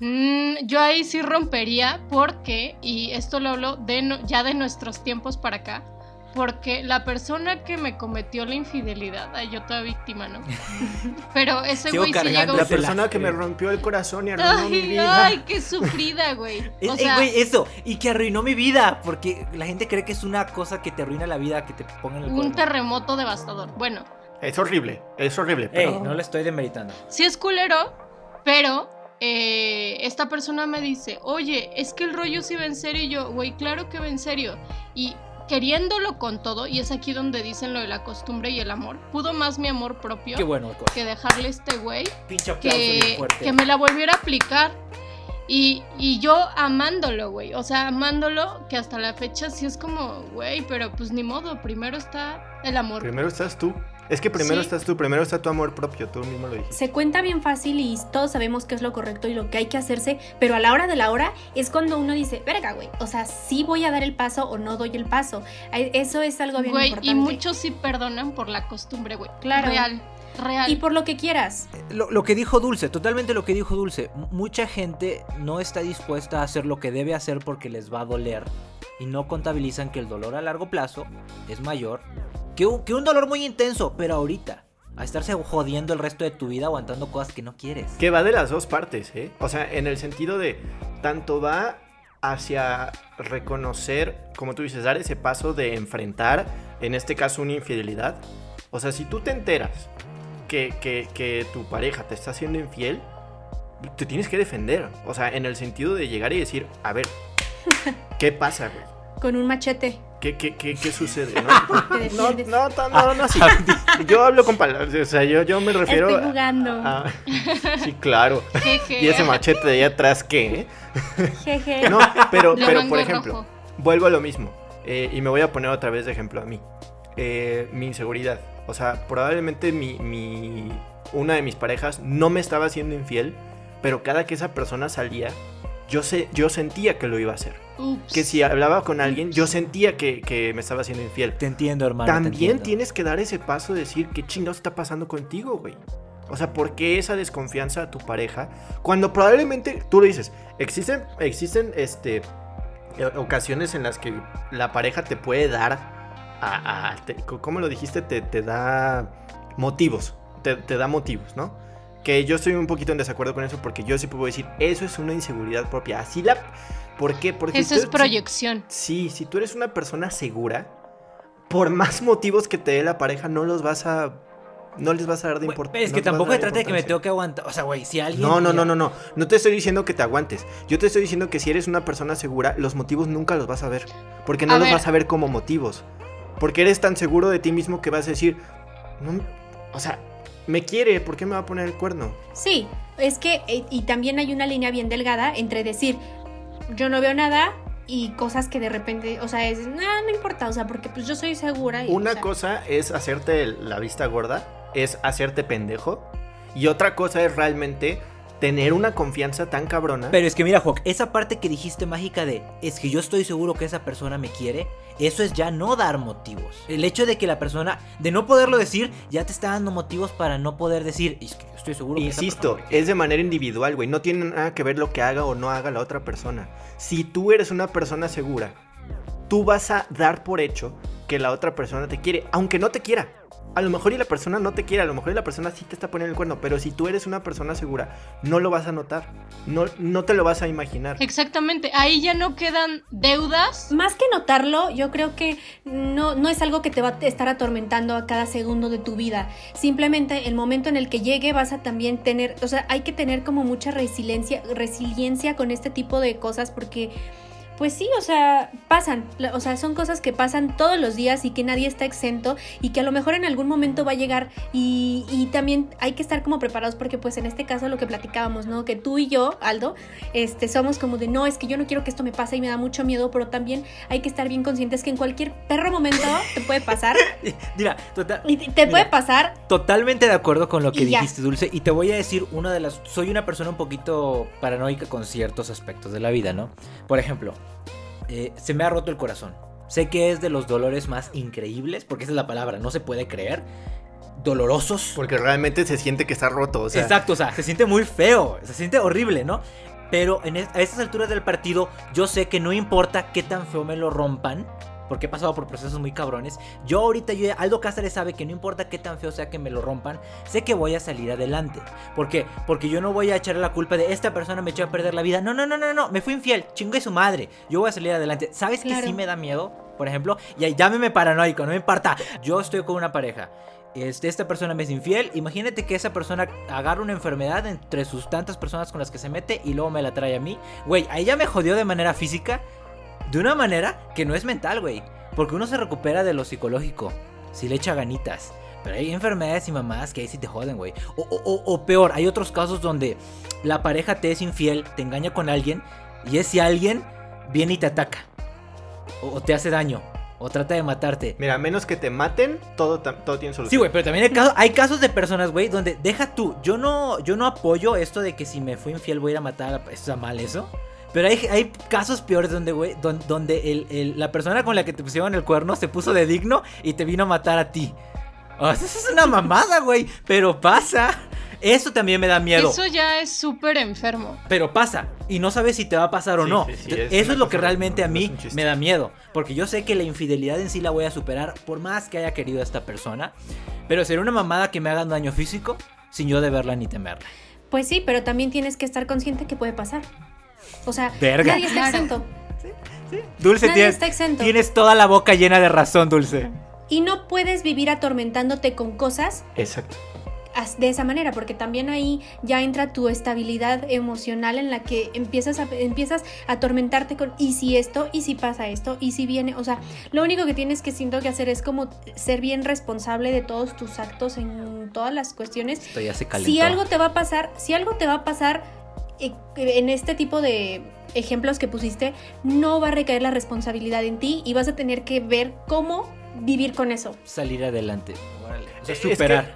Mm, yo ahí sí rompería porque, y esto lo hablo de no- ya de nuestros tiempos para acá, porque la persona que me cometió la infidelidad, ay, yo toda víctima, ¿no? Pero ese güey sí llegó... La persona que me rompió el corazón y arruinó mi vida. ay, qué sufrida, güey. Eh, O eh, sea, güey, eso. Y que arruinó mi vida. Porque la gente cree que es una cosa que te arruina la vida, que te pongan el un cuerno. terremoto devastador. Bueno, Es horrible, es horrible. Pero Ey, no le estoy demeritando. sí es culero, pero eh, esta persona me dice, oye, es que el rollo sí va en serio. Y yo, güey, claro que va en serio. Y queriéndolo con todo, y es aquí donde dicen lo de la costumbre y el amor, pudo más mi amor propio Qué bueno, que dejarle a este güey que, fuerte. que me la volviera a aplicar. Y, y yo amándolo, güey. O sea, amándolo, que hasta la fecha sí es como, güey, pero pues ni modo, primero está el amor. primero estás tú. Es que primero Sí. estás tú, primero está tu amor propio, tú mismo lo dijiste. Se cuenta bien fácil y todos sabemos qué es lo correcto y lo que hay que hacerse, pero a la hora de la hora es cuando uno dice, verga, güey, o sea, sí voy a dar el paso o no doy el paso. Eso es algo bien Güey, importante. y muchos sí perdonan por la costumbre, güey. Claro. Real, real. Y por lo que quieras. Lo, lo que dijo Dulce, totalmente lo que dijo Dulce. M- Mucha gente no está dispuesta a hacer lo que debe hacer porque les va a doler. Y no contabilizan que el dolor a largo plazo es mayor que un, que un dolor muy intenso, pero ahorita. A estarse jodiendo el resto de tu vida aguantando cosas que no quieres. Que va de las dos partes, ¿eh? O sea, en el sentido de, tanto va hacia reconocer, como tú dices, dar ese paso de enfrentar, en este caso, una infidelidad. O sea, si tú te enteras que, que, que tu pareja te está haciendo infiel, te tienes que defender. O sea, en el sentido de llegar y decir, a ver, ¿Qué pasa, güey? Con un machete. ¿Qué, qué, qué, qué sucede? ¿no? No, no, no, no, no, así. Yo hablo con palabras, o sea, yo, yo me refiero Estoy jugando. a- Sí, claro. Jeje. ¿Y ese machete de allá atrás qué? Jeje. No, pero, pero por ejemplo, rojo. vuelvo a lo mismo. eh, y me voy a poner otra vez de ejemplo a mí. Eh, mi inseguridad. O sea, probablemente mi, mi- una de mis parejas no me estaba haciendo infiel, pero cada que esa persona salía, yo, sé, yo sentía que lo iba a hacer. Ups. Que si hablaba con alguien, yo sentía que, que me estaba haciendo infiel. Te entiendo, hermano. También entiendo. tienes que dar ese paso de decir qué chingados está pasando contigo, güey. O sea, ¿por qué esa desconfianza a tu pareja? Cuando probablemente, tú lo dices, existen, existen este, eh, ocasiones en las que la pareja te puede dar a... a- te- ¿Cómo lo dijiste? Te, te da motivos. Te, te da motivos, ¿no? Que yo estoy un poquito en desacuerdo con eso porque yo sí puedo decir, eso es una inseguridad propia. Así la... ¿Por qué? Porque Eso tú- es proyección. Sí, si tú eres una persona segura, por más motivos que te dé la pareja, no los vas a. No les vas a dar de importancia. pero es que tampoco se trata de que me tengo que aguantar. O sea, güey, si alguien. No, no, no, no, no. No te estoy diciendo que te aguantes. Yo te estoy diciendo que si eres una persona segura, los motivos nunca los vas a ver. Porque no A los ver. vas a ver como motivos. Porque eres tan seguro de ti mismo que vas a decir. "No, o sea, me quiere, ¿por qué me va a poner el cuerno? Sí, es que, eh, y también hay una línea bien delgada entre decir, yo no veo nada y cosas que de repente, o sea, es, no, no importa, o sea, porque pues yo soy segura. Y, Una o sea, cosa es hacerte la vista gorda, es hacerte pendejo. Y otra cosa es realmente tener una confianza tan cabrona. Pero es que mira, Juan, esa parte que dijiste mágica de es que yo estoy seguro que esa persona me quiere, eso es ya no dar motivos. El hecho de que la persona, de no poderlo decir, ya te está dando motivos para no poder decir, es que yo estoy seguro que Insisto, persona me quiere". es de manera individual, güey. No tiene nada que ver lo que haga o no haga la otra persona. Si tú eres una persona segura, tú vas a dar por hecho que la otra persona te quiere, aunque no te quiera. A lo mejor y la persona no te quiere, a lo mejor y la persona sí te está poniendo el cuerno, pero si tú eres una persona segura, no lo vas a notar, no, no te lo vas a imaginar. Exactamente. Ahí ya no quedan deudas. Más que notarlo, yo creo que no, no es algo que te va a estar atormentando a cada segundo de tu vida. Simplemente el momento en el que llegue vas a también tener, o sea, hay que tener como mucha resiliencia, resiliencia con este tipo de cosas porque... Pues sí, o sea, pasan, o sea, son cosas que pasan todos los días y que nadie está exento y que a lo mejor en algún momento va a llegar y, y también hay que estar como preparados porque pues en este caso lo que platicábamos, ¿no? Que tú y yo, Aldo, este, somos como de, no, es que yo no quiero que esto me pase y me da mucho miedo, pero también hay que estar bien conscientes que en cualquier perro momento te puede pasar Mira, total- y te te Mira. puede pasar Totalmente de acuerdo con lo que ya. dijiste, Dulce. Y te voy a decir una de las. Soy una persona un poquito paranoica con ciertos aspectos de la vida, ¿no? Por ejemplo, eh, se me ha roto el corazón. Sé que es de los dolores más increíbles, porque esa es la palabra, no se puede creer. Dolorosos. Porque realmente se siente que está roto, o sea. Exacto, o sea, se siente muy feo, se siente horrible, ¿no? Pero en es- a estas alturas del partido, yo sé que no importa qué tan feo me lo rompan, porque he pasado por procesos muy cabrones. Yo ahorita, yo, Aldo Cáceres sabe que no importa qué tan feo sea que me lo rompan, sé que voy a salir adelante. ¿Por qué? Porque yo no voy a echarle la culpa de esta persona me echó a perder la vida. No, no, no, no, no, me fui infiel, chingue su madre. Yo voy a salir adelante. ¿Sabes que Claro. sí me da miedo? Por ejemplo, y ahí llámeme paranoico, no me importa. Yo estoy con una pareja. Este, esta persona me es infiel. Imagínate que esa persona agarra una enfermedad entre sus tantas personas con las que se mete y luego me la trae a mí. Güey, ahí ya me jodió de manera física. De una manera que no es mental, güey. Porque uno se recupera de lo psicológico. Si le echa ganitas. Pero hay enfermedades y mamás que ahí sí te joden, güey. O, o- o- peor, hay otros casos donde la pareja te es infiel, te engaña con alguien. Y ese alguien viene y te ataca. O, o te hace daño. O trata de matarte. Mira, a menos que te maten, todo, todo tiene solución. Sí, güey, pero también hay, caso- hay casos de personas, güey, donde deja tú. Yo no, yo no apoyo esto de que si me fui infiel voy a ir a matar a la Está mal eso. Pero hay, hay casos peores donde, güey, don- donde el- el- la persona con la que te pusieron el cuerno se puso de digno y te vino a matar a ti. O sea, eso es una mamada, güey. Pero pasa. Eso también me da miedo. Eso ya es súper enfermo. Pero pasa. Y no sabes si te va a pasar o Sí, no. sí, sí, Entonces, es Eso es lo que realmente a mí me da miedo. Porque yo sé que la infidelidad en sí la voy a superar por más que haya querido a esta persona. Pero será una mamada que me haga un daño físico sin yo deberla ni temerla. Pues sí, pero también tienes que estar consciente que puede pasar. O sea, Verga. nadie está exento. Dulce, Nadie tienes, está exento. tienes toda la boca llena de razón, Dulce. Y no puedes vivir atormentándote con cosas Exacto. de esa manera, porque también ahí ya entra tu estabilidad emocional en la que empiezas a, empiezas a atormentarte con, y si esto, y si pasa esto, y si viene, o sea, lo único que tienes que siento que hacer es como ser bien responsable de todos tus actos en todas las cuestiones. Esto ya se si algo te va a pasar, si algo te va a pasar en este tipo de ejemplos que pusiste, no va a recaer la responsabilidad en ti y vas a tener que ver cómo vivir con eso. Salir adelante. O sea, superar.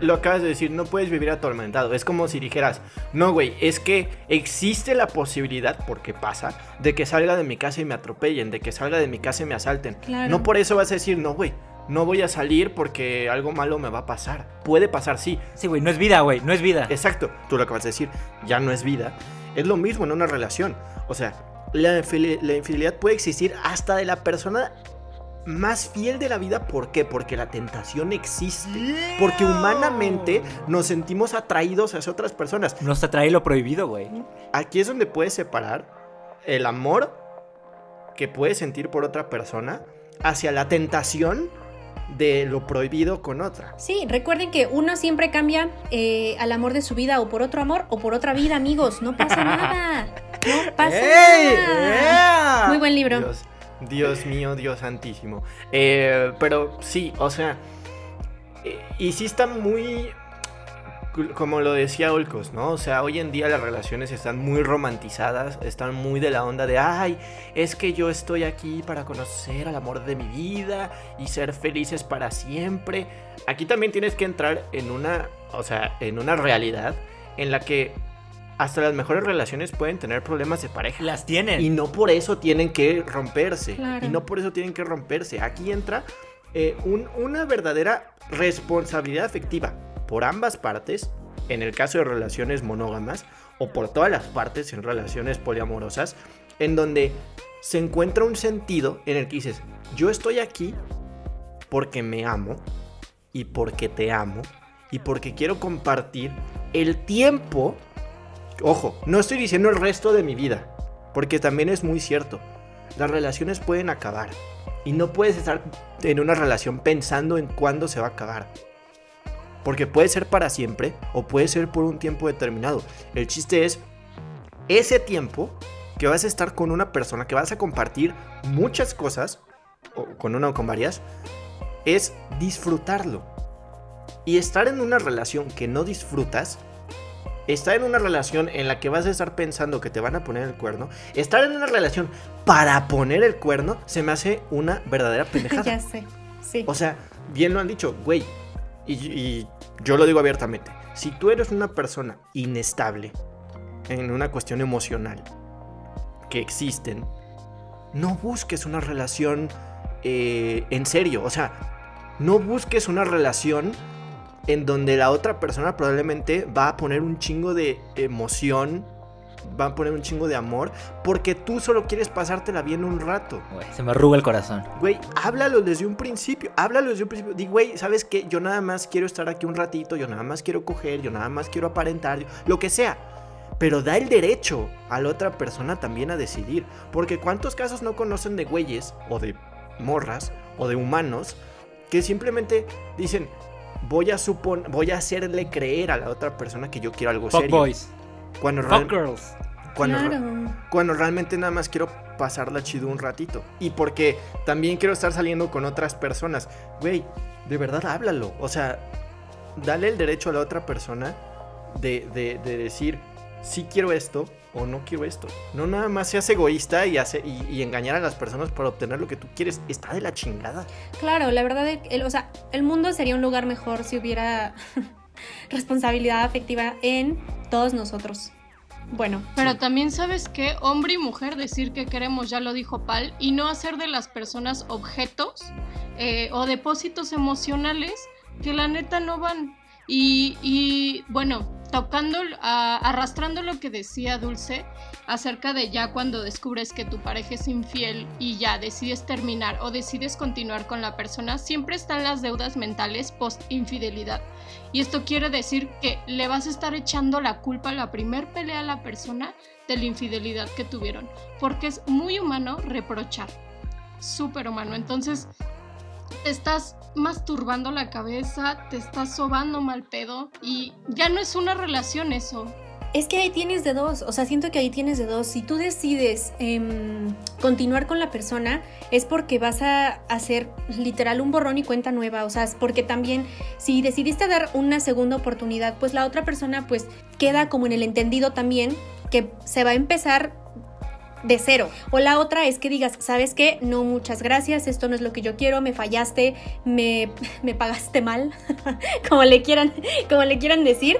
lo acabas de decir, no puedes vivir atormentado. Es como si dijeras, no, güey, es que existe la posibilidad, porque pasa, de que salga de mi casa y me atropellen, de que salga de mi casa y me asalten. No por eso vas a decir, no, güey, no voy a salir porque algo malo me va a pasar. Puede pasar, sí. Sí, güey, no es vida, güey, no es vida. Exacto, tú lo acabas de decir, ya no es vida. Es lo mismo en una relación. O sea, la, infidelidad puede existir hasta de la persona más fiel de la vida. ¿Por qué? Porque la tentación existe. Porque humanamente nos sentimos atraídos hacia otras personas. Nos atrae lo prohibido, güey. Aquí es donde puedes separar el amor que puedes sentir por otra persona hacia la tentación de lo prohibido con otra. Sí, recuerden que uno siempre cambia eh, al amor de su vida o por otro amor o por otra vida, amigos. No pasa nada. No pasa nada. Muy buen libro. Dios, mío, Dios santísimo. Eh, pero sí, o sea, eh, y sí está muy como lo decía Olcos, ¿no? O sea, hoy en día las relaciones están muy romantizadas, están muy de la onda de, ay, es que yo estoy aquí para conocer al amor de mi vida y ser felices para siempre. Aquí también tienes que entrar en una, o sea, en una realidad en la que hasta las mejores relaciones pueden tener problemas de pareja. Las tienen. Y no por eso tienen que romperse. Y no por eso tienen que romperse. Aquí entra eh, una verdadera responsabilidad afectiva por ambas partes, en el caso de relaciones monógamas, o por todas las partes en relaciones poliamorosas, en donde se encuentra un sentido en el que dices, yo estoy aquí porque me amo y porque te amo y porque quiero compartir el tiempo, ojo, no estoy diciendo el resto de mi vida, porque también es muy cierto, las relaciones pueden acabar y no puedes estar en una relación pensando en cuándo se va a acabar. Porque puede ser para siempre o puede ser por un tiempo determinado. El chiste es ese tiempo que vas a estar con una persona, que vas a compartir muchas cosas, o con una o con varias, es disfrutarlo. Y estar en una relación que no disfrutas, estar en una relación en la que vas a estar pensando que te van a poner el cuerno, estar en una relación para poner el cuerno, se me hace una verdadera pendejada. ya sé, sí. O sea, bien lo han dicho, güey, y, yo lo digo abiertamente, si tú eres una persona inestable en una cuestión emocional que existen, no busques una relación eh, en serio. O sea, no busques una relación en donde la otra persona probablemente va a poner un chingo de emoción va a poner un chingo de amor porque tú solo quieres pasártela bien un rato. se me arruga el corazón. Güey, háblalo desde un principio, háblalo desde un principio. Di, güey, ¿sabes qué? Yo nada más quiero estar aquí un ratito, yo nada más quiero coger, yo nada más quiero aparentar, lo que sea. Pero da el derecho a la otra persona también a decidir. Porque ¿cuántos casos no conocen de güeyes o de morras o de humanos que simplemente dicen, voy a supon voy a hacerle creer a la otra persona que yo quiero algo Fuck serio. Boys. Cuando, girls. Cuando, cuando realmente nada más quiero pasarla chido un ratito. Y porque también quiero estar saliendo con otras personas. Güey, de verdad háblalo. O sea, dale el derecho a la otra persona de, de, decir, sí quiero esto o no quiero esto. No nada más seas egoísta y, hace, y, engañar a las personas para obtener lo que tú quieres. Está de la chingada. Claro, la verdad, el, o sea, el mundo sería un lugar mejor si hubiera responsabilidad afectiva en todos nosotros. Bueno. Pero también sabes que hombre y mujer decir que queremos, ya lo dijo Pal, y no hacer de las personas objetos eh, o depósitos emocionales que la neta no van. Y, y bueno, tocando, arrastrando lo que decía Dulce acerca de ya cuando descubres que tu pareja es infiel y ya decides terminar o decides continuar con la persona, siempre están las deudas mentales post infidelidad. Y esto quiere decir que le vas a estar echando la culpa a la primer pelea a la persona de la infidelidad que tuvieron, porque es muy humano reprochar, súper humano. Entonces, te estás masturbando la cabeza, te estás sobando mal pedo y ya no es una relación eso. Es que ahí tienes de dos, o sea, siento que ahí tienes de dos. Si tú decides em, continuar con la persona, es porque vas a hacer literal un borrón y cuenta nueva, o sea, es porque también si decidiste dar una segunda oportunidad, pues la otra persona pues queda como en el entendido también que se va a empezar de cero. O la otra es que digas, ¿sabes qué? No, muchas gracias, esto no es lo que yo quiero, me fallaste, me, me pagaste mal, como, le quieran, como le quieran decir.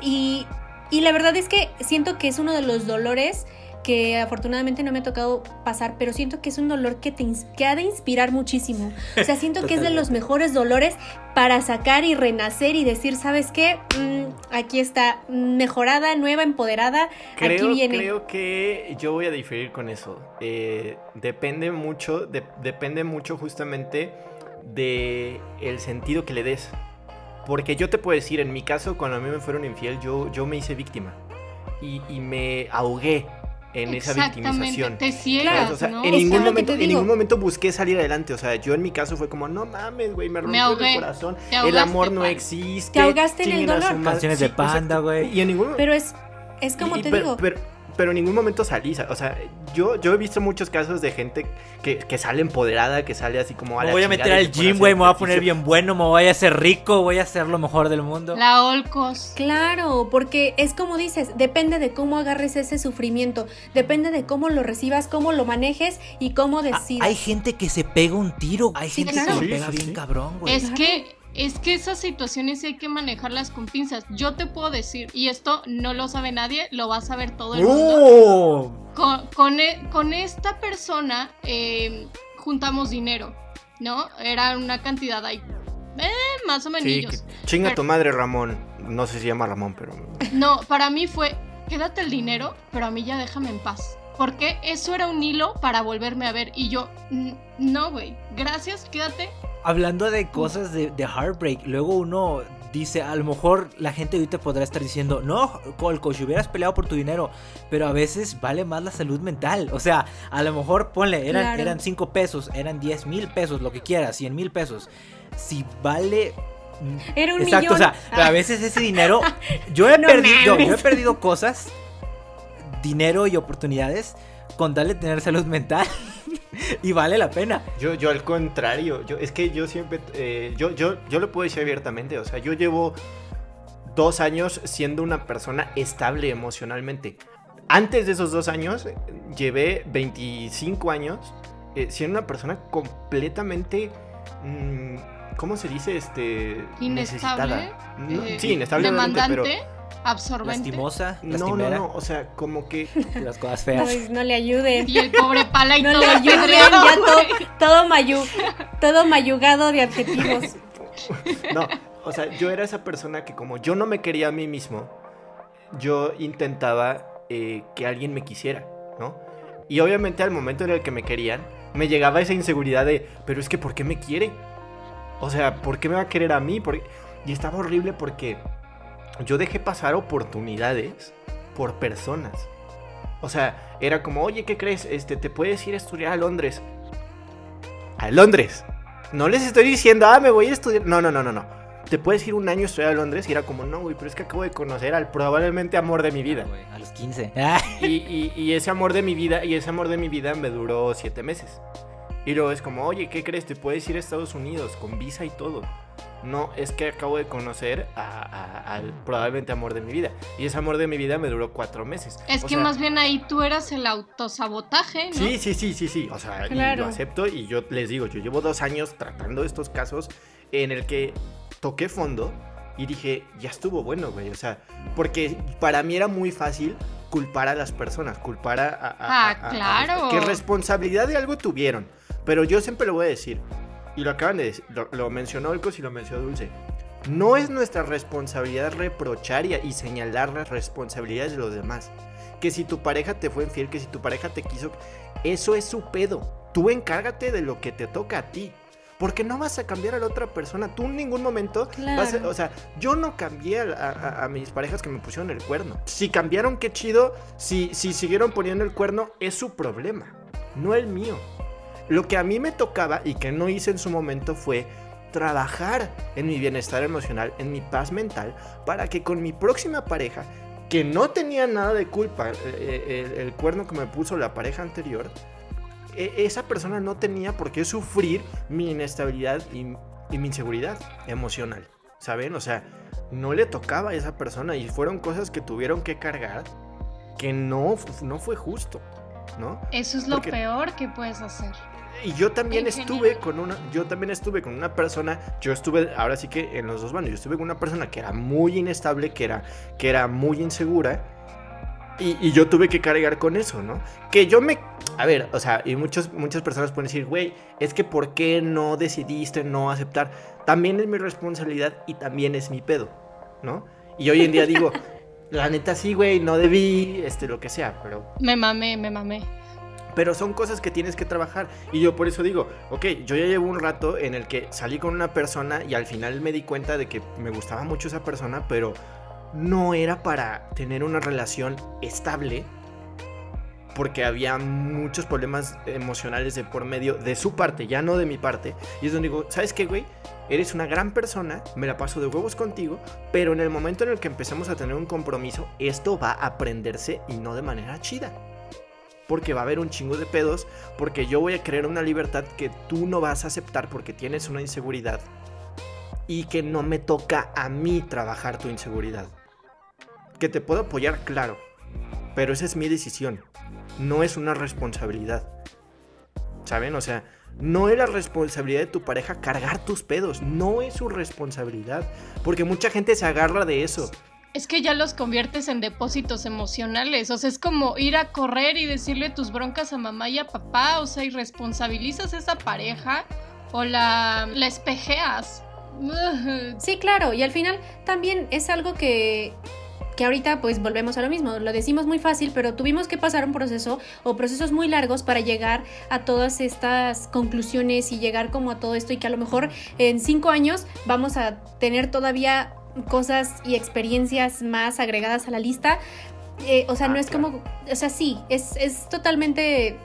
Y y la verdad es que siento que es uno de los dolores que afortunadamente no me ha tocado pasar, pero siento que es un dolor que te que ha de inspirar muchísimo. O sea, siento que es de los mejores dolores para sacar y renacer y decir, ¿sabes qué? Mm, aquí está, mejorada, nueva, empoderada. Creo, aquí viene. creo que yo voy a diferir con eso. Eh, depende mucho, de- depende mucho justamente de el sentido que le des. Porque yo te puedo decir, en mi caso, cuando a mí me fueron infiel, yo, yo me hice víctima. Y, y me ahogué en esa Exactamente, victimización. te ciegas, O sea, ¿no? en, ningún momento, te en ningún momento busqué salir adelante. O sea, yo en mi caso fue como, no mames, güey, me rompió el corazón. Te el ahogaste, amor no pan. existe. Te ahogaste en el dolor. Canciones de Panda, güey. Y en ningún Pero es, es como y- te pero, digo. Pero, pero en ningún momento salí. O sea, yo, yo he visto muchos casos de gente que, que sale empoderada, que sale así como a Me la voy a meter al gym, güey, hacer me voy a poner bien bueno, me voy a hacer rico, voy a ser lo mejor del mundo. La Olcos. Claro, porque es como dices, depende de cómo agarres ese sufrimiento, depende de cómo lo recibas, cómo lo manejes y cómo Ah, decidas. Hay gente que se pega un tiro, hay Sí, gente claro. que se pega sí, bien sí. cabrón, güey. Es que, es que esas situaciones hay que manejarlas con pinzas. Yo te puedo decir, y esto no lo sabe nadie, lo va a saber todo el mundo. ¡Oh! Con, con, e- con esta persona eh, juntamos dinero, ¿no? Era una cantidad ahí, eh, más o menos. Sí, chinga tu madre, Ramón. No sé si se llama Ramón, pero. No, para mí fue, quédate el dinero, pero a mí ya déjame en paz. Porque eso era un hilo para volverme a ver. Y yo, "Mm, no, güey, gracias, quédate. Hablando de cosas de, de heartbreak, luego uno dice, a lo mejor la gente ahorita podrá estar diciendo, no, Colco, si hubieras peleado por tu dinero, pero a veces vale más la salud mental. O sea, a lo mejor ponle, eran, Claro. eran 5 pesos, eran 10 mil pesos, lo que quieras, 100 mil pesos. Si vale... mm, Era un Exacto, millón. o sea, pero a veces ese dinero, yo he No perdido, mames. yo he perdido cosas, dinero y oportunidades con darle tener salud mental y vale la pena. Yo, yo al contrario, yo, es que yo siempre, eh, yo, yo, yo lo puedo decir abiertamente, o sea, yo llevo dos años siendo una persona estable emocionalmente. Antes de esos dos años, eh, llevé 25 años eh, siendo una persona completamente, mm, ¿cómo se dice? Este, Inestable. necesitada. No, eh, sí, inestable, Demandante, pero absorbente. Lastimosa, no, no, no, o sea, como que las cosas feas. no le ayuden. Y el pobre pala y No todo le ayuden, ya todo, todo, mayu, todo mayugado de adjetivos. No, o sea, yo era esa persona que como yo no me quería a mí mismo, yo intentaba eh, que alguien me quisiera, ¿no? Y obviamente al momento en el que me querían, me llegaba esa inseguridad de, pero es que ¿por qué me quiere? O sea, ¿por qué me va a querer a mí? ¿Por qué?". Y estaba horrible porque yo dejé pasar oportunidades por personas. O sea, era como, oye, ¿qué crees? Este, te puedes ir a estudiar a Londres. A Londres. No les estoy diciendo, ah, me voy a estudiar. No, no, no, no, no. Te puedes ir un año a estudiar a Londres y era como, no, güey, pero es que acabo de conocer al probablemente amor de mi vida. A los 15. Y, y- y ese amor de mi vida, y ese amor de mi vida me duró siete meses. Y luego es como, oye, ¿qué crees? Te puedes ir a Estados Unidos con visa y todo. No, es que acabo de conocer a- a- al probablemente amor de mi vida. Y ese amor de mi vida me duró cuatro meses. Es O que sea, más bien ahí tú eras el autosabotaje, ¿no? Sí, sí, sí, sí, sí. O sea, y Claro. lo acepto y yo les digo, yo llevo dos años tratando estos casos en el que toqué fondo y dije, ya estuvo bueno, güey. O sea, porque para mí era muy fácil culpar a las personas, culpar a... a- Ah, claro. que responsabilidad de algo tuvieron. Pero yo siempre lo voy a decir, y lo acaban de decir, lo, lo mencionó Olcos y lo mencionó Dulce. No es nuestra responsabilidad reprochar y, y señalar las responsabilidades de los demás. Que si tu pareja te fue infiel, que si tu pareja te quiso, eso es su pedo. Tú encárgate de lo que te toca a ti. Porque no vas a cambiar a la otra persona. Tú en ningún momento vas a- o sea, yo no cambié a, a- a mis parejas que me pusieron el cuerno. Si cambiaron, qué chido. Si, si siguieron poniendo el cuerno, es su problema. No el mío. Lo que a mí me tocaba y que no hice en su momento fue trabajar en mi bienestar emocional, en mi paz mental, para que con mi próxima pareja, que no tenía nada de culpa, eh, eh, el, cuerno que me puso la pareja anterior, e, esa persona no tenía por qué sufrir mi inestabilidad y, y mi inseguridad emocional, ¿saben? O sea, no le tocaba a esa persona y fueron cosas que tuvieron que cargar que no, no fue justo, ¿no? Eso es lo peor que puedes hacer. Y yo también estuve con una, yo también estuve con una persona, yo estuve, ahora sí que en los dos bandos, yo estuve con una persona que era muy inestable, que era, que era muy insegura. Y, yo tuve que cargar con eso, ¿no? Que yo me... A ver, o sea, y muchos, muchas personas pueden decir, güey, es que ¿por qué no decidiste no aceptar? También es mi responsabilidad y también es mi pedo, ¿no? Y hoy en día digo, la neta sí, güey, no debí, este, lo que sea, pero... Me mamé, me mamé. Pero son cosas que tienes que trabajar. Y yo por eso digo, ok, yo ya llevo un rato en el que salí con una persona y al final me di cuenta de que me gustaba mucho esa persona, pero no era para tener una relación estable. Porque había muchos problemas emocionales de por medio de su parte, ya no de mi parte. Y es donde digo, ¿sabes qué, güey? Eres una gran persona, me la paso de huevos contigo, pero en el momento en el que empecemos a tener un compromiso, esto va a aprenderse y no de manera chida porque va a haber un chingo de pedos, porque yo voy a crear una libertad que tú no vas a aceptar porque tienes una inseguridad y que no me toca a mí trabajar tu inseguridad. Que te puedo apoyar, claro, pero esa es mi decisión, no es una responsabilidad. ¿Saben? O sea, no es la responsabilidad de tu pareja cargar tus pedos, no es su responsabilidad, porque mucha gente se agarra de eso. Es que ya los conviertes en depósitos emocionales. O sea, es como ir a correr y decirle tus broncas a mamá y a papá. O sea, y responsabilizas a esa pareja o la, la espejeas. Sí, claro. Y al final también es algo que que ahorita pues volvemos a lo mismo, lo decimos muy fácil, pero tuvimos que pasar un proceso o procesos muy largos para llegar a todas estas conclusiones y llegar como a todo esto y que a lo mejor en cinco años vamos a tener todavía cosas y experiencias más agregadas a la lista. Eh, o sea, ah, no es como, o sea, sí, es, es totalmente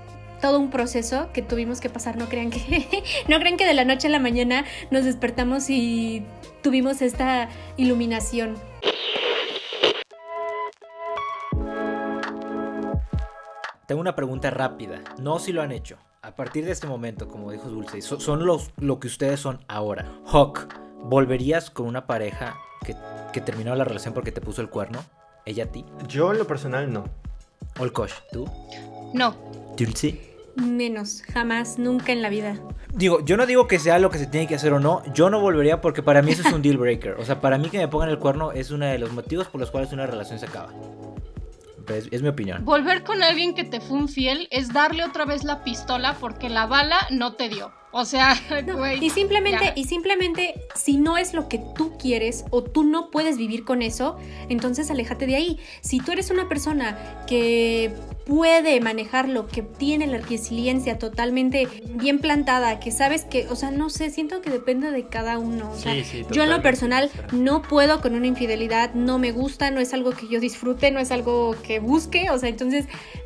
todo un proceso que tuvimos que pasar. No crean que, no crean que de la noche a la mañana nos despertamos y tuvimos esta iluminación. Tengo una pregunta rápida. No si lo han hecho. A partir de este momento, como dijo Dulce, son los, lo que ustedes son ahora. Hawk, ¿volverías con una pareja que, terminó la relación porque te puso el cuerno? ¿Ella a ti? Yo en lo personal no. Olkosh, ¿tú? No. ¿Dulce? Menos, jamás, nunca en la vida. Digo, yo no digo que sea lo que se tiene que hacer o no, yo no volvería porque para mí eso es un deal breaker. O sea, para mí que me pongan el cuerno es uno de los motivos por los cuales una relación se acaba. Es, es, mi opinión. Volver con alguien que te fue infiel es darle otra vez la pistola porque la bala no te dio. O sea, y simplemente, y simplemente, si no es lo que tú quieres o tú no puedes vivir con eso, entonces aléjate de ahí. Si tú eres una persona que puede manejar lo que tiene la resiliencia totalmente bien plantada, que sabes que, o sea, no sé, siento que depende de cada uno. yo en lo personal no puedo con una infidelidad, no me gusta, no es algo que yo disfrute, no es algo que busque, o sea, entonces,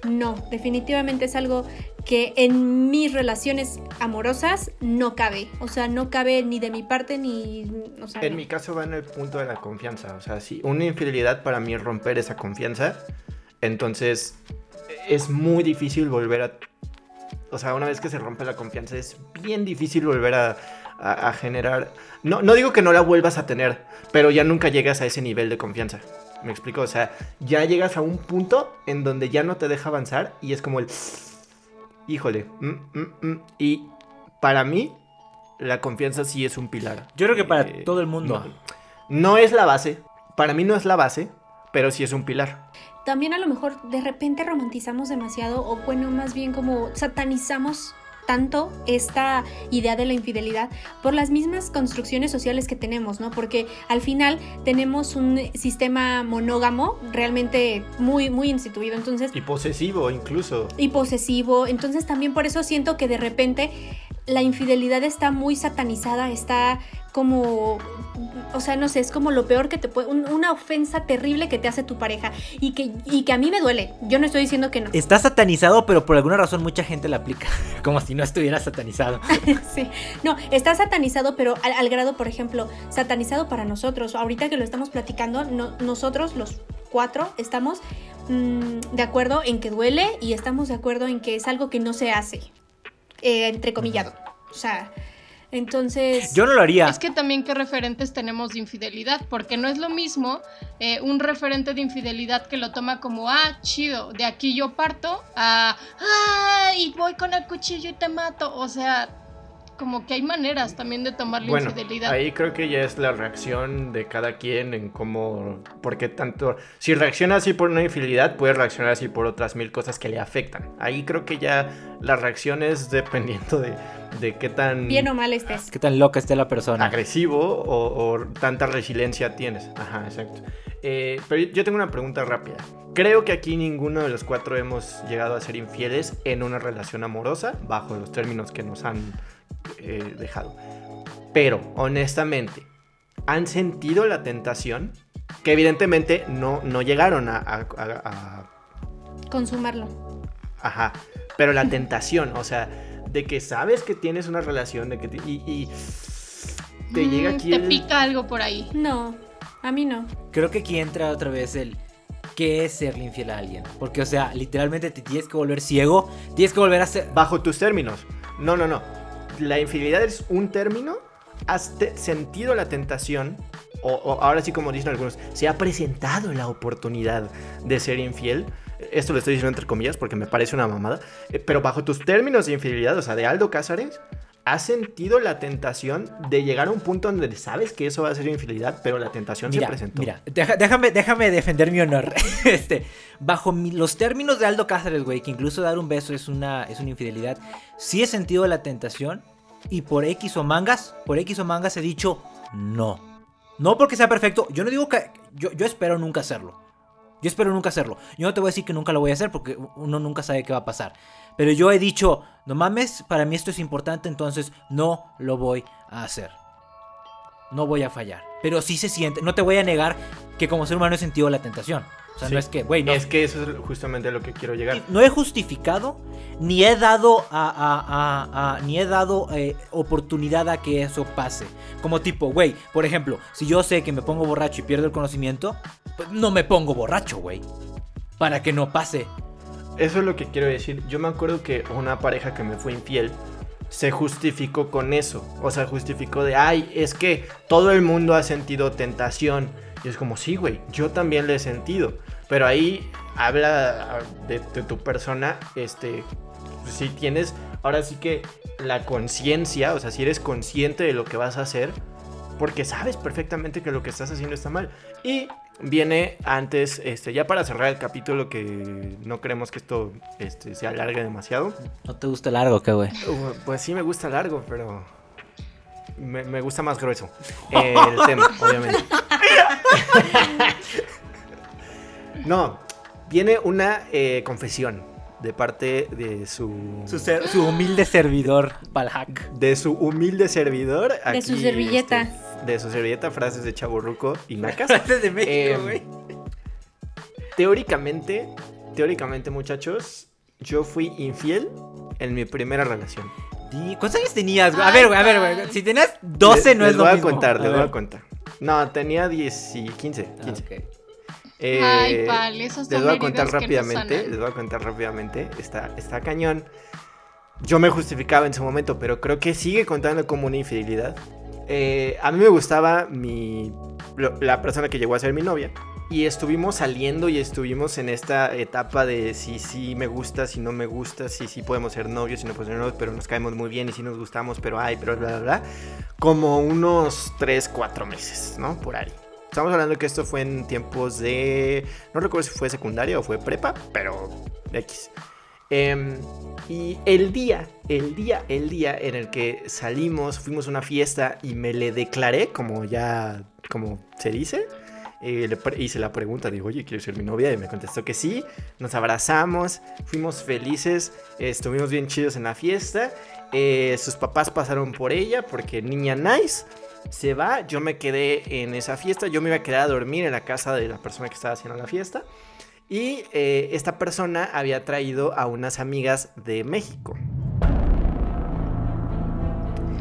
no, definitivamente es algo que en mis relaciones amorosas no cabe. O sea, no cabe ni de mi parte ni... en mi caso va en el punto de la confianza. O sea, si una infidelidad para mí es romper esa confianza, entonces es muy difícil volver a... O sea, una vez que se rompe la confianza es bien difícil volver a, generar... No, no digo que no la vuelvas a tener, pero ya nunca llegas a ese nivel de confianza. ¿Me explico? O sea, ya llegas a un punto en donde ya no te deja avanzar y es como el híjole, mm, mm, mm. y para mí la confianza sí es un pilar. Yo creo que para eh, todo el mundo. No, es la base, para mí no es la base, pero sí es un pilar. También a lo mejor de repente romantizamos demasiado o bueno, más bien como satanizamos tanto esta idea de la infidelidad por las mismas construcciones sociales que tenemos, ¿no? Porque al final tenemos un sistema monógamo realmente muy, muy instituido, entonces... Y posesivo incluso. Y posesivo, entonces también por eso siento que de repente la infidelidad está muy satanizada, está como, o sea, no sé, es como lo peor que te puede, un- una ofensa terrible que te hace tu pareja y que, y que a mí me duele. Yo no estoy diciendo que no. Está satanizado, pero por alguna razón mucha gente la aplica. Como si no estuviera satanizado. Sí, no, está satanizado, pero al, al grado, por ejemplo, satanizado para nosotros. Ahorita que lo estamos platicando, no- nosotros los cuatro estamos mm, de acuerdo en que duele y estamos de acuerdo en que es algo que no se hace, eh, entrecomillado. O sea, entonces... Yo no lo haría. Es que también qué referentes tenemos de infidelidad, porque no es lo mismo eh, un referente de infidelidad que lo toma como, ah, chido, de aquí yo parto, a, ah, y voy con el cuchillo y te mato. O sea, como que hay maneras también de tomar la Bueno, infidelidad. ahí creo que ya es la reacción de cada quien en cómo, porque tanto, si reacciona así por una infidelidad, puede reaccionar así por otras mil cosas que le afectan. Ahí creo que ya la reacción es dependiendo de, de qué tan Bien o mal estés. Qué tan loca esté la persona. agresivo o, o tanta resiliencia tienes. Ajá, exacto. Eh, pero yo tengo una pregunta rápida. Creo que aquí ninguno de los cuatro hemos llegado a ser infieles en una relación amorosa, bajo los términos que nos han eh, dejado. Pero, honestamente, ¿han sentido la tentación? Que evidentemente no, no llegaron a- a- a- a Consumarlo. Ajá. Pero la tentación, o sea, de que sabes que tienes una relación, de que te- y, y te Mm, llega aquí te el- pica algo por ahí. No, a mí no. Creo que aquí entra otra vez el qué es serle infiel a alguien. Porque, o sea, literalmente te tienes que volver ciego, tienes que volver a ser. bajo tus términos. No, no, no. La infidelidad es un término. ¿Has sentido la tentación? O, o ahora sí, como dicen algunos, se ha presentado la oportunidad de ser infiel. Esto lo estoy diciendo entre comillas porque me parece una mamada. Eh, Pero bajo tus términos de infidelidad, o sea, de Aldo Cázares, ¿has sentido la tentación de llegar a un punto donde sabes que eso va a ser infidelidad, pero la tentación Mira, se presentó? mira, déjame, déjame defender mi honor. Este, bajo mi- los términos de Aldo Cáceres, güey, que incluso dar un beso es una, es una infidelidad, sí he sentido la tentación y por X o mangas, por X o mangas he dicho no. No porque sea perfecto, yo no digo que, yo, yo espero nunca hacerlo. Yo espero nunca hacerlo. Yo no te voy a decir que nunca lo voy a hacer porque uno nunca sabe qué va a pasar. Pero yo he dicho, no mames, para mí esto es importante, entonces no lo voy a hacer. No voy a fallar. Pero sí se siente, no te voy a negar que como ser humano he sentido la tentación. O sea, Sí. no es que, güey, no, Es que eso es justamente a lo que quiero llegar. no he justificado ni he dado a, a- a- a- ni he dado eh, oportunidad a que eso pase. Como tipo, güey, por ejemplo, si yo sé que me pongo borracho y pierdo el conocimiento, pues no me pongo borracho, güey. Para que no pase. Eso es lo que quiero decir. Yo me acuerdo que una pareja que me fue infiel se justificó con eso. O sea, justificó de, ay, es que todo el mundo ha sentido tentación. Y es como, sí, güey, yo también le he sentido. Pero ahí habla de, de tu persona, este, si tienes, ahora sí que la conciencia, o sea, si eres consciente de lo que vas a hacer, porque sabes perfectamente que lo que estás haciendo está mal. Y viene antes, este, ya para cerrar el capítulo, que no queremos que esto este, se alargue demasiado. ¿No te gusta largo, qué, güey? Uh, pues sí me gusta largo, pero me, me gusta más grueso eh, el tema, obviamente. no, viene una eh, confesión de parte de su... Su, ser- su humilde servidor, Balhack. de su humilde servidor. De su servilleta. este, de su servilleta, frases de chaburruco y nacas. Antes de México, Em, güey. teóricamente, teóricamente, muchachos, yo fui infiel en mi primera relación. ¿Cuántos años tenías, güey? A ver, güey, a ver, güey. Si tenías 12 Les- no les es lo voy mismo. a contar, les voy a contar. No, tenía 10 y 15, Ah, 15. ok. Eh, Ay, pal, esos les voy a contar no rápidamente, les voy a contar rápidamente, está, está cañón. Yo me justificaba en su momento, pero creo que sigue contando como una infidelidad. Eh, a mí me gustaba mi, la persona que llegó a ser mi novia. Y estuvimos saliendo y estuvimos en esta etapa de si sí me gusta, si no me gusta, si sí podemos ser novios, si no podemos ser novios, pero nos caemos muy bien y si nos gustamos, pero ay, pero bla, bla, bla. Como unos 3, 4 meses, ¿no? Por ahí. Estamos hablando que esto fue en tiempos de. No recuerdo si fue secundaria o fue prepa, pero X. Em, y el día, el día, el día en el que salimos, fuimos a una fiesta y me le declaré, como ya, como se dice, eh, le hice la pregunta, digo, oye, ¿quieres ser mi novia? Y me contestó que sí, nos abrazamos, fuimos felices, estuvimos bien chidos en la fiesta, eh, sus papás pasaron por ella porque niña nice. se va, yo me quedé en esa fiesta, yo me iba a quedar a dormir en la casa de la persona que estaba haciendo la fiesta. Y eh, esta persona había traído a unas amigas de México.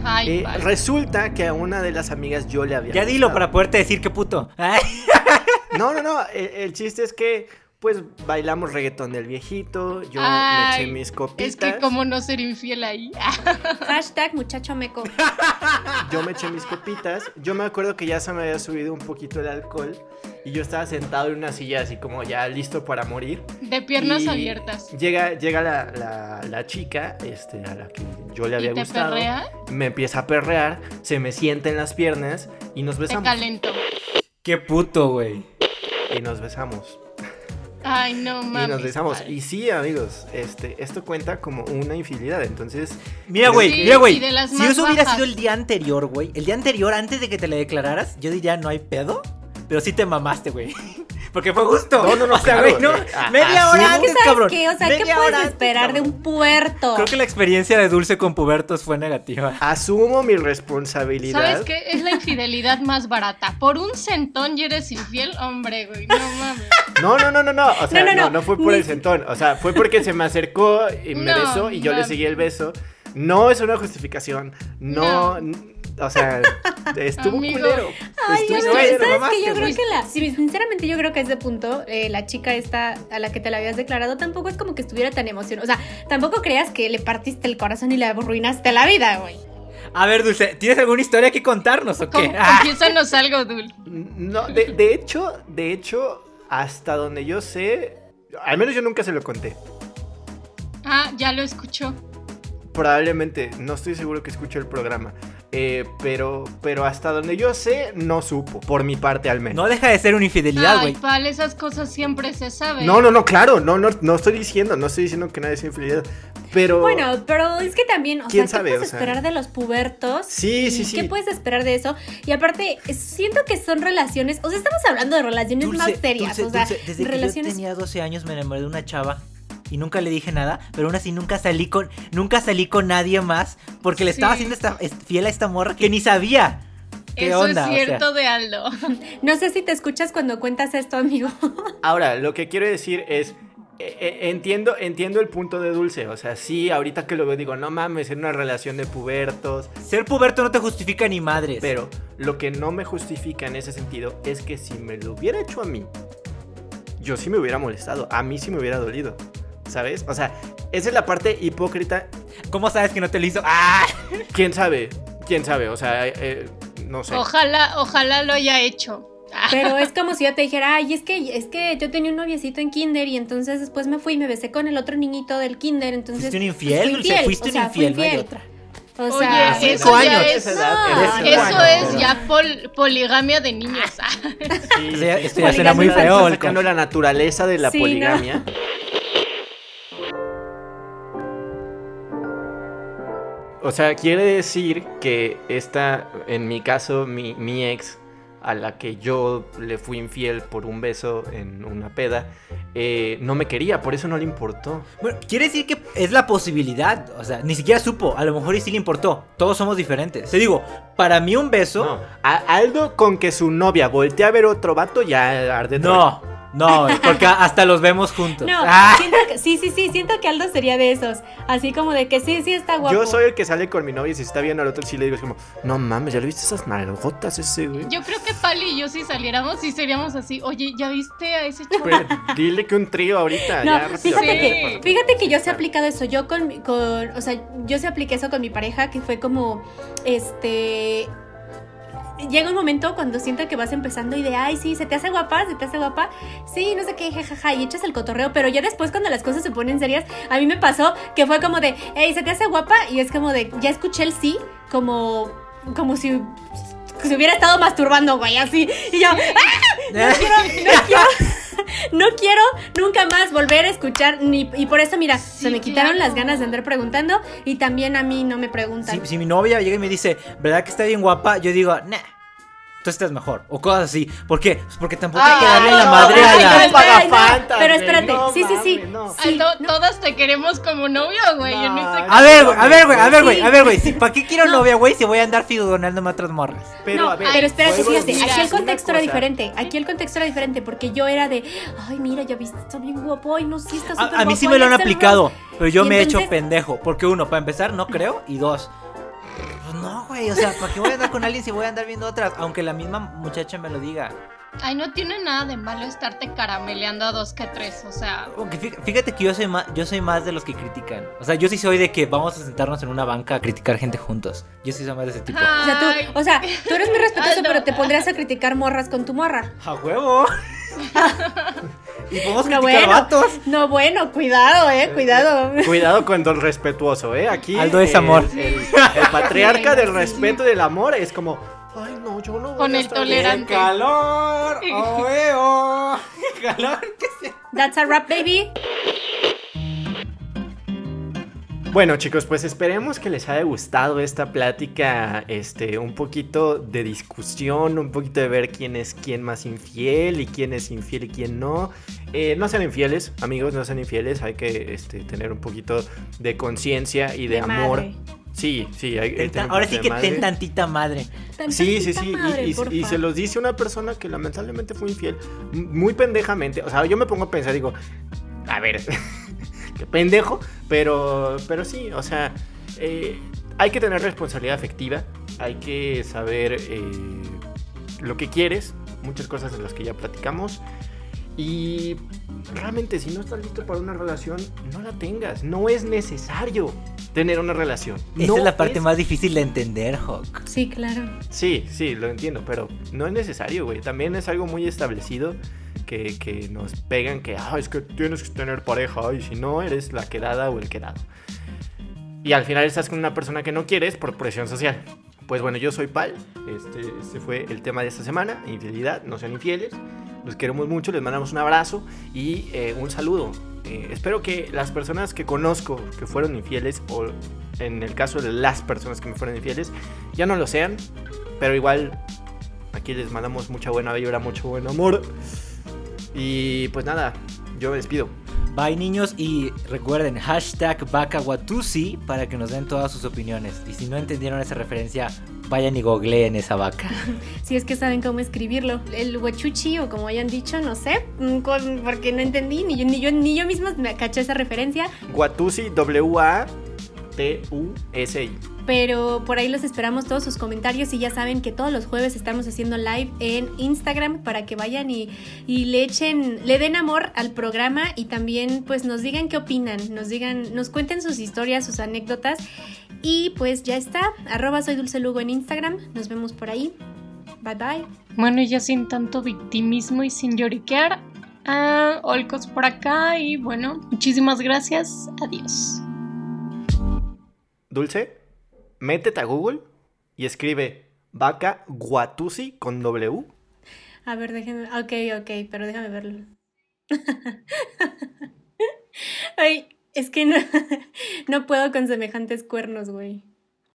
Ay, Eh, vale. resulta que a una de las amigas yo le había Ya dilo para poderte decir qué puto. Ay. No, no, no. El, el chiste es que, pues, bailamos reggaetón del viejito. Yo me eché mis copitas. Es que cómo no ser infiel ahí. Hashtag muchacho meco. Yo me eché mis copitas. Yo me acuerdo que ya se me había subido un poquito el alcohol. Y yo estaba sentado en una silla, así como ya listo para morir. De piernas Y abiertas. Llega, llega la, la- la chica este, a la que yo le había ¿Y te gustado. perrea? Me empieza a perrear, se me sienta en las piernas y nos Te besamos. calentó. Qué puto, güey. Y nos besamos. Ay, no mames. y nos besamos. vale. Y sí, amigos, este, esto cuenta como una infidelidad. Entonces, Mira, güey, Sí, mira, güey. Si eso hubiera sido el día anterior, güey. El día anterior, antes de que te le declararas, yo diría no hay pedo. Pero sí te mamaste, güey. Porque fue justo. No, no, no, O sea, claro, güey, no. eh, a- media así- hora Es ¿Qué antes, sabes cabrón. qué? O sea, ¿qué puedes hora antes, esperar de un puerto? Creo que la experiencia de Dulce con pubertos fue negativa. asumo mi responsabilidad. ¿Sabes qué? Es la infidelidad más barata. Por un centón y eres infiel, hombre, güey. No mames. No, no, no, no, no. O sea, No, no, no, no, no. fue por Ni- el sentón. O sea, fue porque se me acercó y me No, besó y yo le seguí el beso. No es una justificación. No. No. O sea, estuvo Amigo. culero. Ay, estuvo que, te ¿sabes mamaste, que Yo creo que la... sí, sinceramente yo creo que a ese punto, eh, la chica esta a la que te la habías declarado tampoco es como que estuviera tan emocionada. O sea, tampoco creas que le partiste el corazón y le arruinaste la vida, güey. A ver, Dulce, ¿tienes alguna historia que contarnos o qué? Ah, Confiésanos algo, Dul. No, de, de hecho, de hecho, hasta donde yo sé, al menos yo nunca se lo conté. Ah, ya lo escuchó. Probablemente, no estoy seguro que escuche el programa. Eh, pero, pero hasta donde yo sé, no supo, por mi parte al menos. no deja de ser una infidelidad, güey. pal, esas cosas siempre se saben. No, no, no, claro, no, no, no estoy diciendo, no estoy diciendo que nadie es infidelidad, pero... Bueno, pero es que también, o ¿Quién sea, sabe? ¿qué puedes O sea- esperar de los pubertos? Sí, sí, ¿Y sí. ¿Qué puedes esperar de eso? Y aparte, siento que son relaciones, o sea, estamos hablando de relaciones Dulce, más serias, Dulce, o sea, Dulce, desde que yo tenía 12 años me enamoré de una chava y nunca le dije nada, pero aún así nunca salí con nunca salí con nadie más porque le estaba Sí. haciendo esta, est- fiel a esta morra que ni sabía. ¿Qué Eso onda? es O sea, cierto de Aldo. No sé si te escuchas cuando cuentas esto, amigo. Ahora, lo que quiero decir es, eh, eh, entiendo, entiendo el punto de Dulce, o sea, sí, ahorita que lo veo digo, no mames, en una relación de pubertos, ser puberto no te justifica ni madres. pero lo que no me justifica en ese sentido es que si me lo hubiera hecho a mí, yo sí me hubiera molestado, a mí sí me hubiera dolido, ¿sabes? O sea, esa es la parte hipócrita, ¿Cómo sabes que no te lo hizo? ¡Ah! quién sabe, quién sabe, o sea, eh, no sé. Ojalá, ojalá lo haya hecho. Ah, Pero es como si yo te dijera, ay, es que, es que yo tenía un noviecito en kinder y entonces después me fui y me besé con el otro niñito del kinder, entonces... Fuiste un pues, infiel, fui Dulce, fuiste o sea, un fui infiel, no hay otra. O Oye, sea, cinco años. es, No, eso es ya pol- poligamia de niños. Ah, Sí, esto ya suena muy Poligamia. feo. Sacando la naturaleza de la Sí, ¿no? O sea, quiere decir que esta, en mi caso, mi, mi ex, a la que yo le fui infiel por un beso en una peda, eh, no me quería, por eso no le importó. Bueno, quiere decir que es la posibilidad. O sea, ni siquiera supo. A lo mejor y sí le importó. Todos somos diferentes. Te digo, para mí un beso. No, a Aldo con que su novia voltea a ver otro vato ya arde No, no, porque hasta los vemos juntos. no, Ah. siento que, sí, sí, sí, siento que Aldo sería de esos, así como de que sí, sí está guapo. Yo soy el que sale con mi novia y si está viendo al otro sí le digo es como, no mames, ¿ya le viste esas nalgotas ese güey? Yo creo que Pali y yo si saliéramos sí seríamos así. Oye, ¿ya viste a ese chavo? Pero dile que un trío ahorita, No, ya fíjate Sí. que, fíjate que yo se he aplicado eso. Yo con, mi- con, o sea, yo se apliqué eso con mi pareja, que fue como, este, llega un momento cuando siento que vas empezando y de, ay, sí, se te hace guapa, se te hace guapa, sí, no sé qué, jajaja, y echas el cotorreo, pero ya después cuando las cosas se ponen serias, a mí me pasó que fue como de, hey, se te hace guapa, y es como de, ya escuché el sí, como, como si se hubiera estado masturbando, güey, así, y yo, no quiero, no quiero nunca más volver a escuchar ni y por eso mira Sí, se me quitaron claro. las ganas de andar preguntando y también a mí no me Si, preguntan. si mi novia llega y me dice, ¿verdad que está bien guapa? Yo digo, nah. Tú estás mejor. O cosas así. ¿Por qué? Pues porque tampoco Ay, hay que darle la madre no, a la. no, pero espérate, sí, sí, sí. Todas te queremos como novio, güey. A ver, güey, a ver, güey, a ver, güey, a ver, güey. ¿Para qué quiero No. novia, güey, si voy a andar figoneándome a otras morras? Pero no, a ver, pero espérate, fíjate, aquí el contexto era diferente. Aquí el contexto era diferente porque yo era de, ay, mira, ya viste, está bien guapo, ay, no, sí está súper A, mí sí me lo han aplicado, Selva". pero yo me he hecho pendejo. Porque uno, para empezar, no creo. Y dos, no, güey. O sea, ¿para voy a andar con alguien si voy a andar viendo otras? Aunque la misma muchacha me lo diga. Ay, no tiene nada de malo estarte carameleando a dos que tres, o sea. Fíjate que yo soy más, yo soy más de los que critican. O sea, yo sí soy de que vamos a sentarnos en una banca a criticar gente juntos. Yo sí soy más de ese tipo. O sea, tú, o sea, tú eres muy respetuoso, pero te pondrías a criticar morras con tu morra. ¡A huevo! y podemos No, criticar bueno. vatos. No, bueno, cuidado, eh, cuidado. Cuidado con el respetuoso, ¿eh? Aquí. Aldo es amor. El, el patriarca Sí, del sí. respeto y del amor es como. Ay, no, yo no. voy Con a el estar- tolerante. ¡Qué calor! ¡Oh, eh, oh! ¡Qué calor! que se- That's a rap, baby. Bueno, chicos, pues esperemos que les haya gustado esta plática, este, un poquito de discusión, un poquito de ver quién es quién más infiel y quién es infiel y quién no. Eh, no sean infieles, amigos, no sean infieles, hay que este, tener un poquito de conciencia y de, amor. madre. Sí, sí, hay, hay que Ten tener tan- un Ahora sí que ten tantita madre. Tan Sí, sí, tantita sí. y- madre, y, y porfa. se los dice una persona que lamentablemente fue infiel. Muy pendejamente. O sea, yo me pongo a pensar, digo, a ver, qué pendejo. Pero, pero sí, o sea, eh, hay que tener responsabilidad afectiva. Hay que saber eh, lo que quieres. Muchas cosas de las que ya platicamos. Y realmente, si no estás listo para una relación, no la tengas. No es necesario tener una relación. Esa No es la parte es más difícil de entender, Hawk. Sí, claro. Sí, sí, lo entiendo, pero no es necesario, güey. También es algo muy establecido que, que nos pegan que, ah, es que tienes que tener pareja y si no, eres la quedada o el quedado. Y al final estás con una persona que no quieres por presión social. Pues bueno, yo soy Pal. Este, este fue el tema de esta semana. Infidelidad, no sean infieles. Los queremos mucho, les mandamos un abrazo y eh, un saludo. Eh, espero que las personas que conozco que fueron infieles, o en el caso de las personas que me fueron infieles, ya no lo sean. Pero igual, aquí les mandamos mucha buena vibra, mucho buen amor. Y pues nada, yo me despido. Bye niños y recuerden hashtag Bacawatusi para que nos den todas sus opiniones. Y si no entendieron esa referencia, vayan y googleen esa vaca. Si es que saben cómo escribirlo. El huachuchi o como hayan dicho, no sé, mm, con- porque no entendí, ni yo, ni yo, ni yo misma me caché esa referencia. Guatusi, W-A-T-U-S-I. Pero por ahí los esperamos todos sus comentarios y ya saben que todos los jueves estamos haciendo live en Instagram para que vayan y, y le echen, le den amor al programa y también pues nos digan qué opinan, nos digan, nos cuenten sus historias, sus anécdotas y pues ya está, arroba soy Dulce Lugo en Instagram, nos vemos por ahí, bye bye. Bueno, y ya sin tanto victimismo y sin lloriquear. Ah, Olcos por acá y bueno, muchísimas gracias. Adiós. Dulce, métete a Google y escribe vaca guatusi con W. A ver, déjenme, ok, ok, pero déjame verlo. Ay, es que no, no puedo con semejantes cuernos, güey.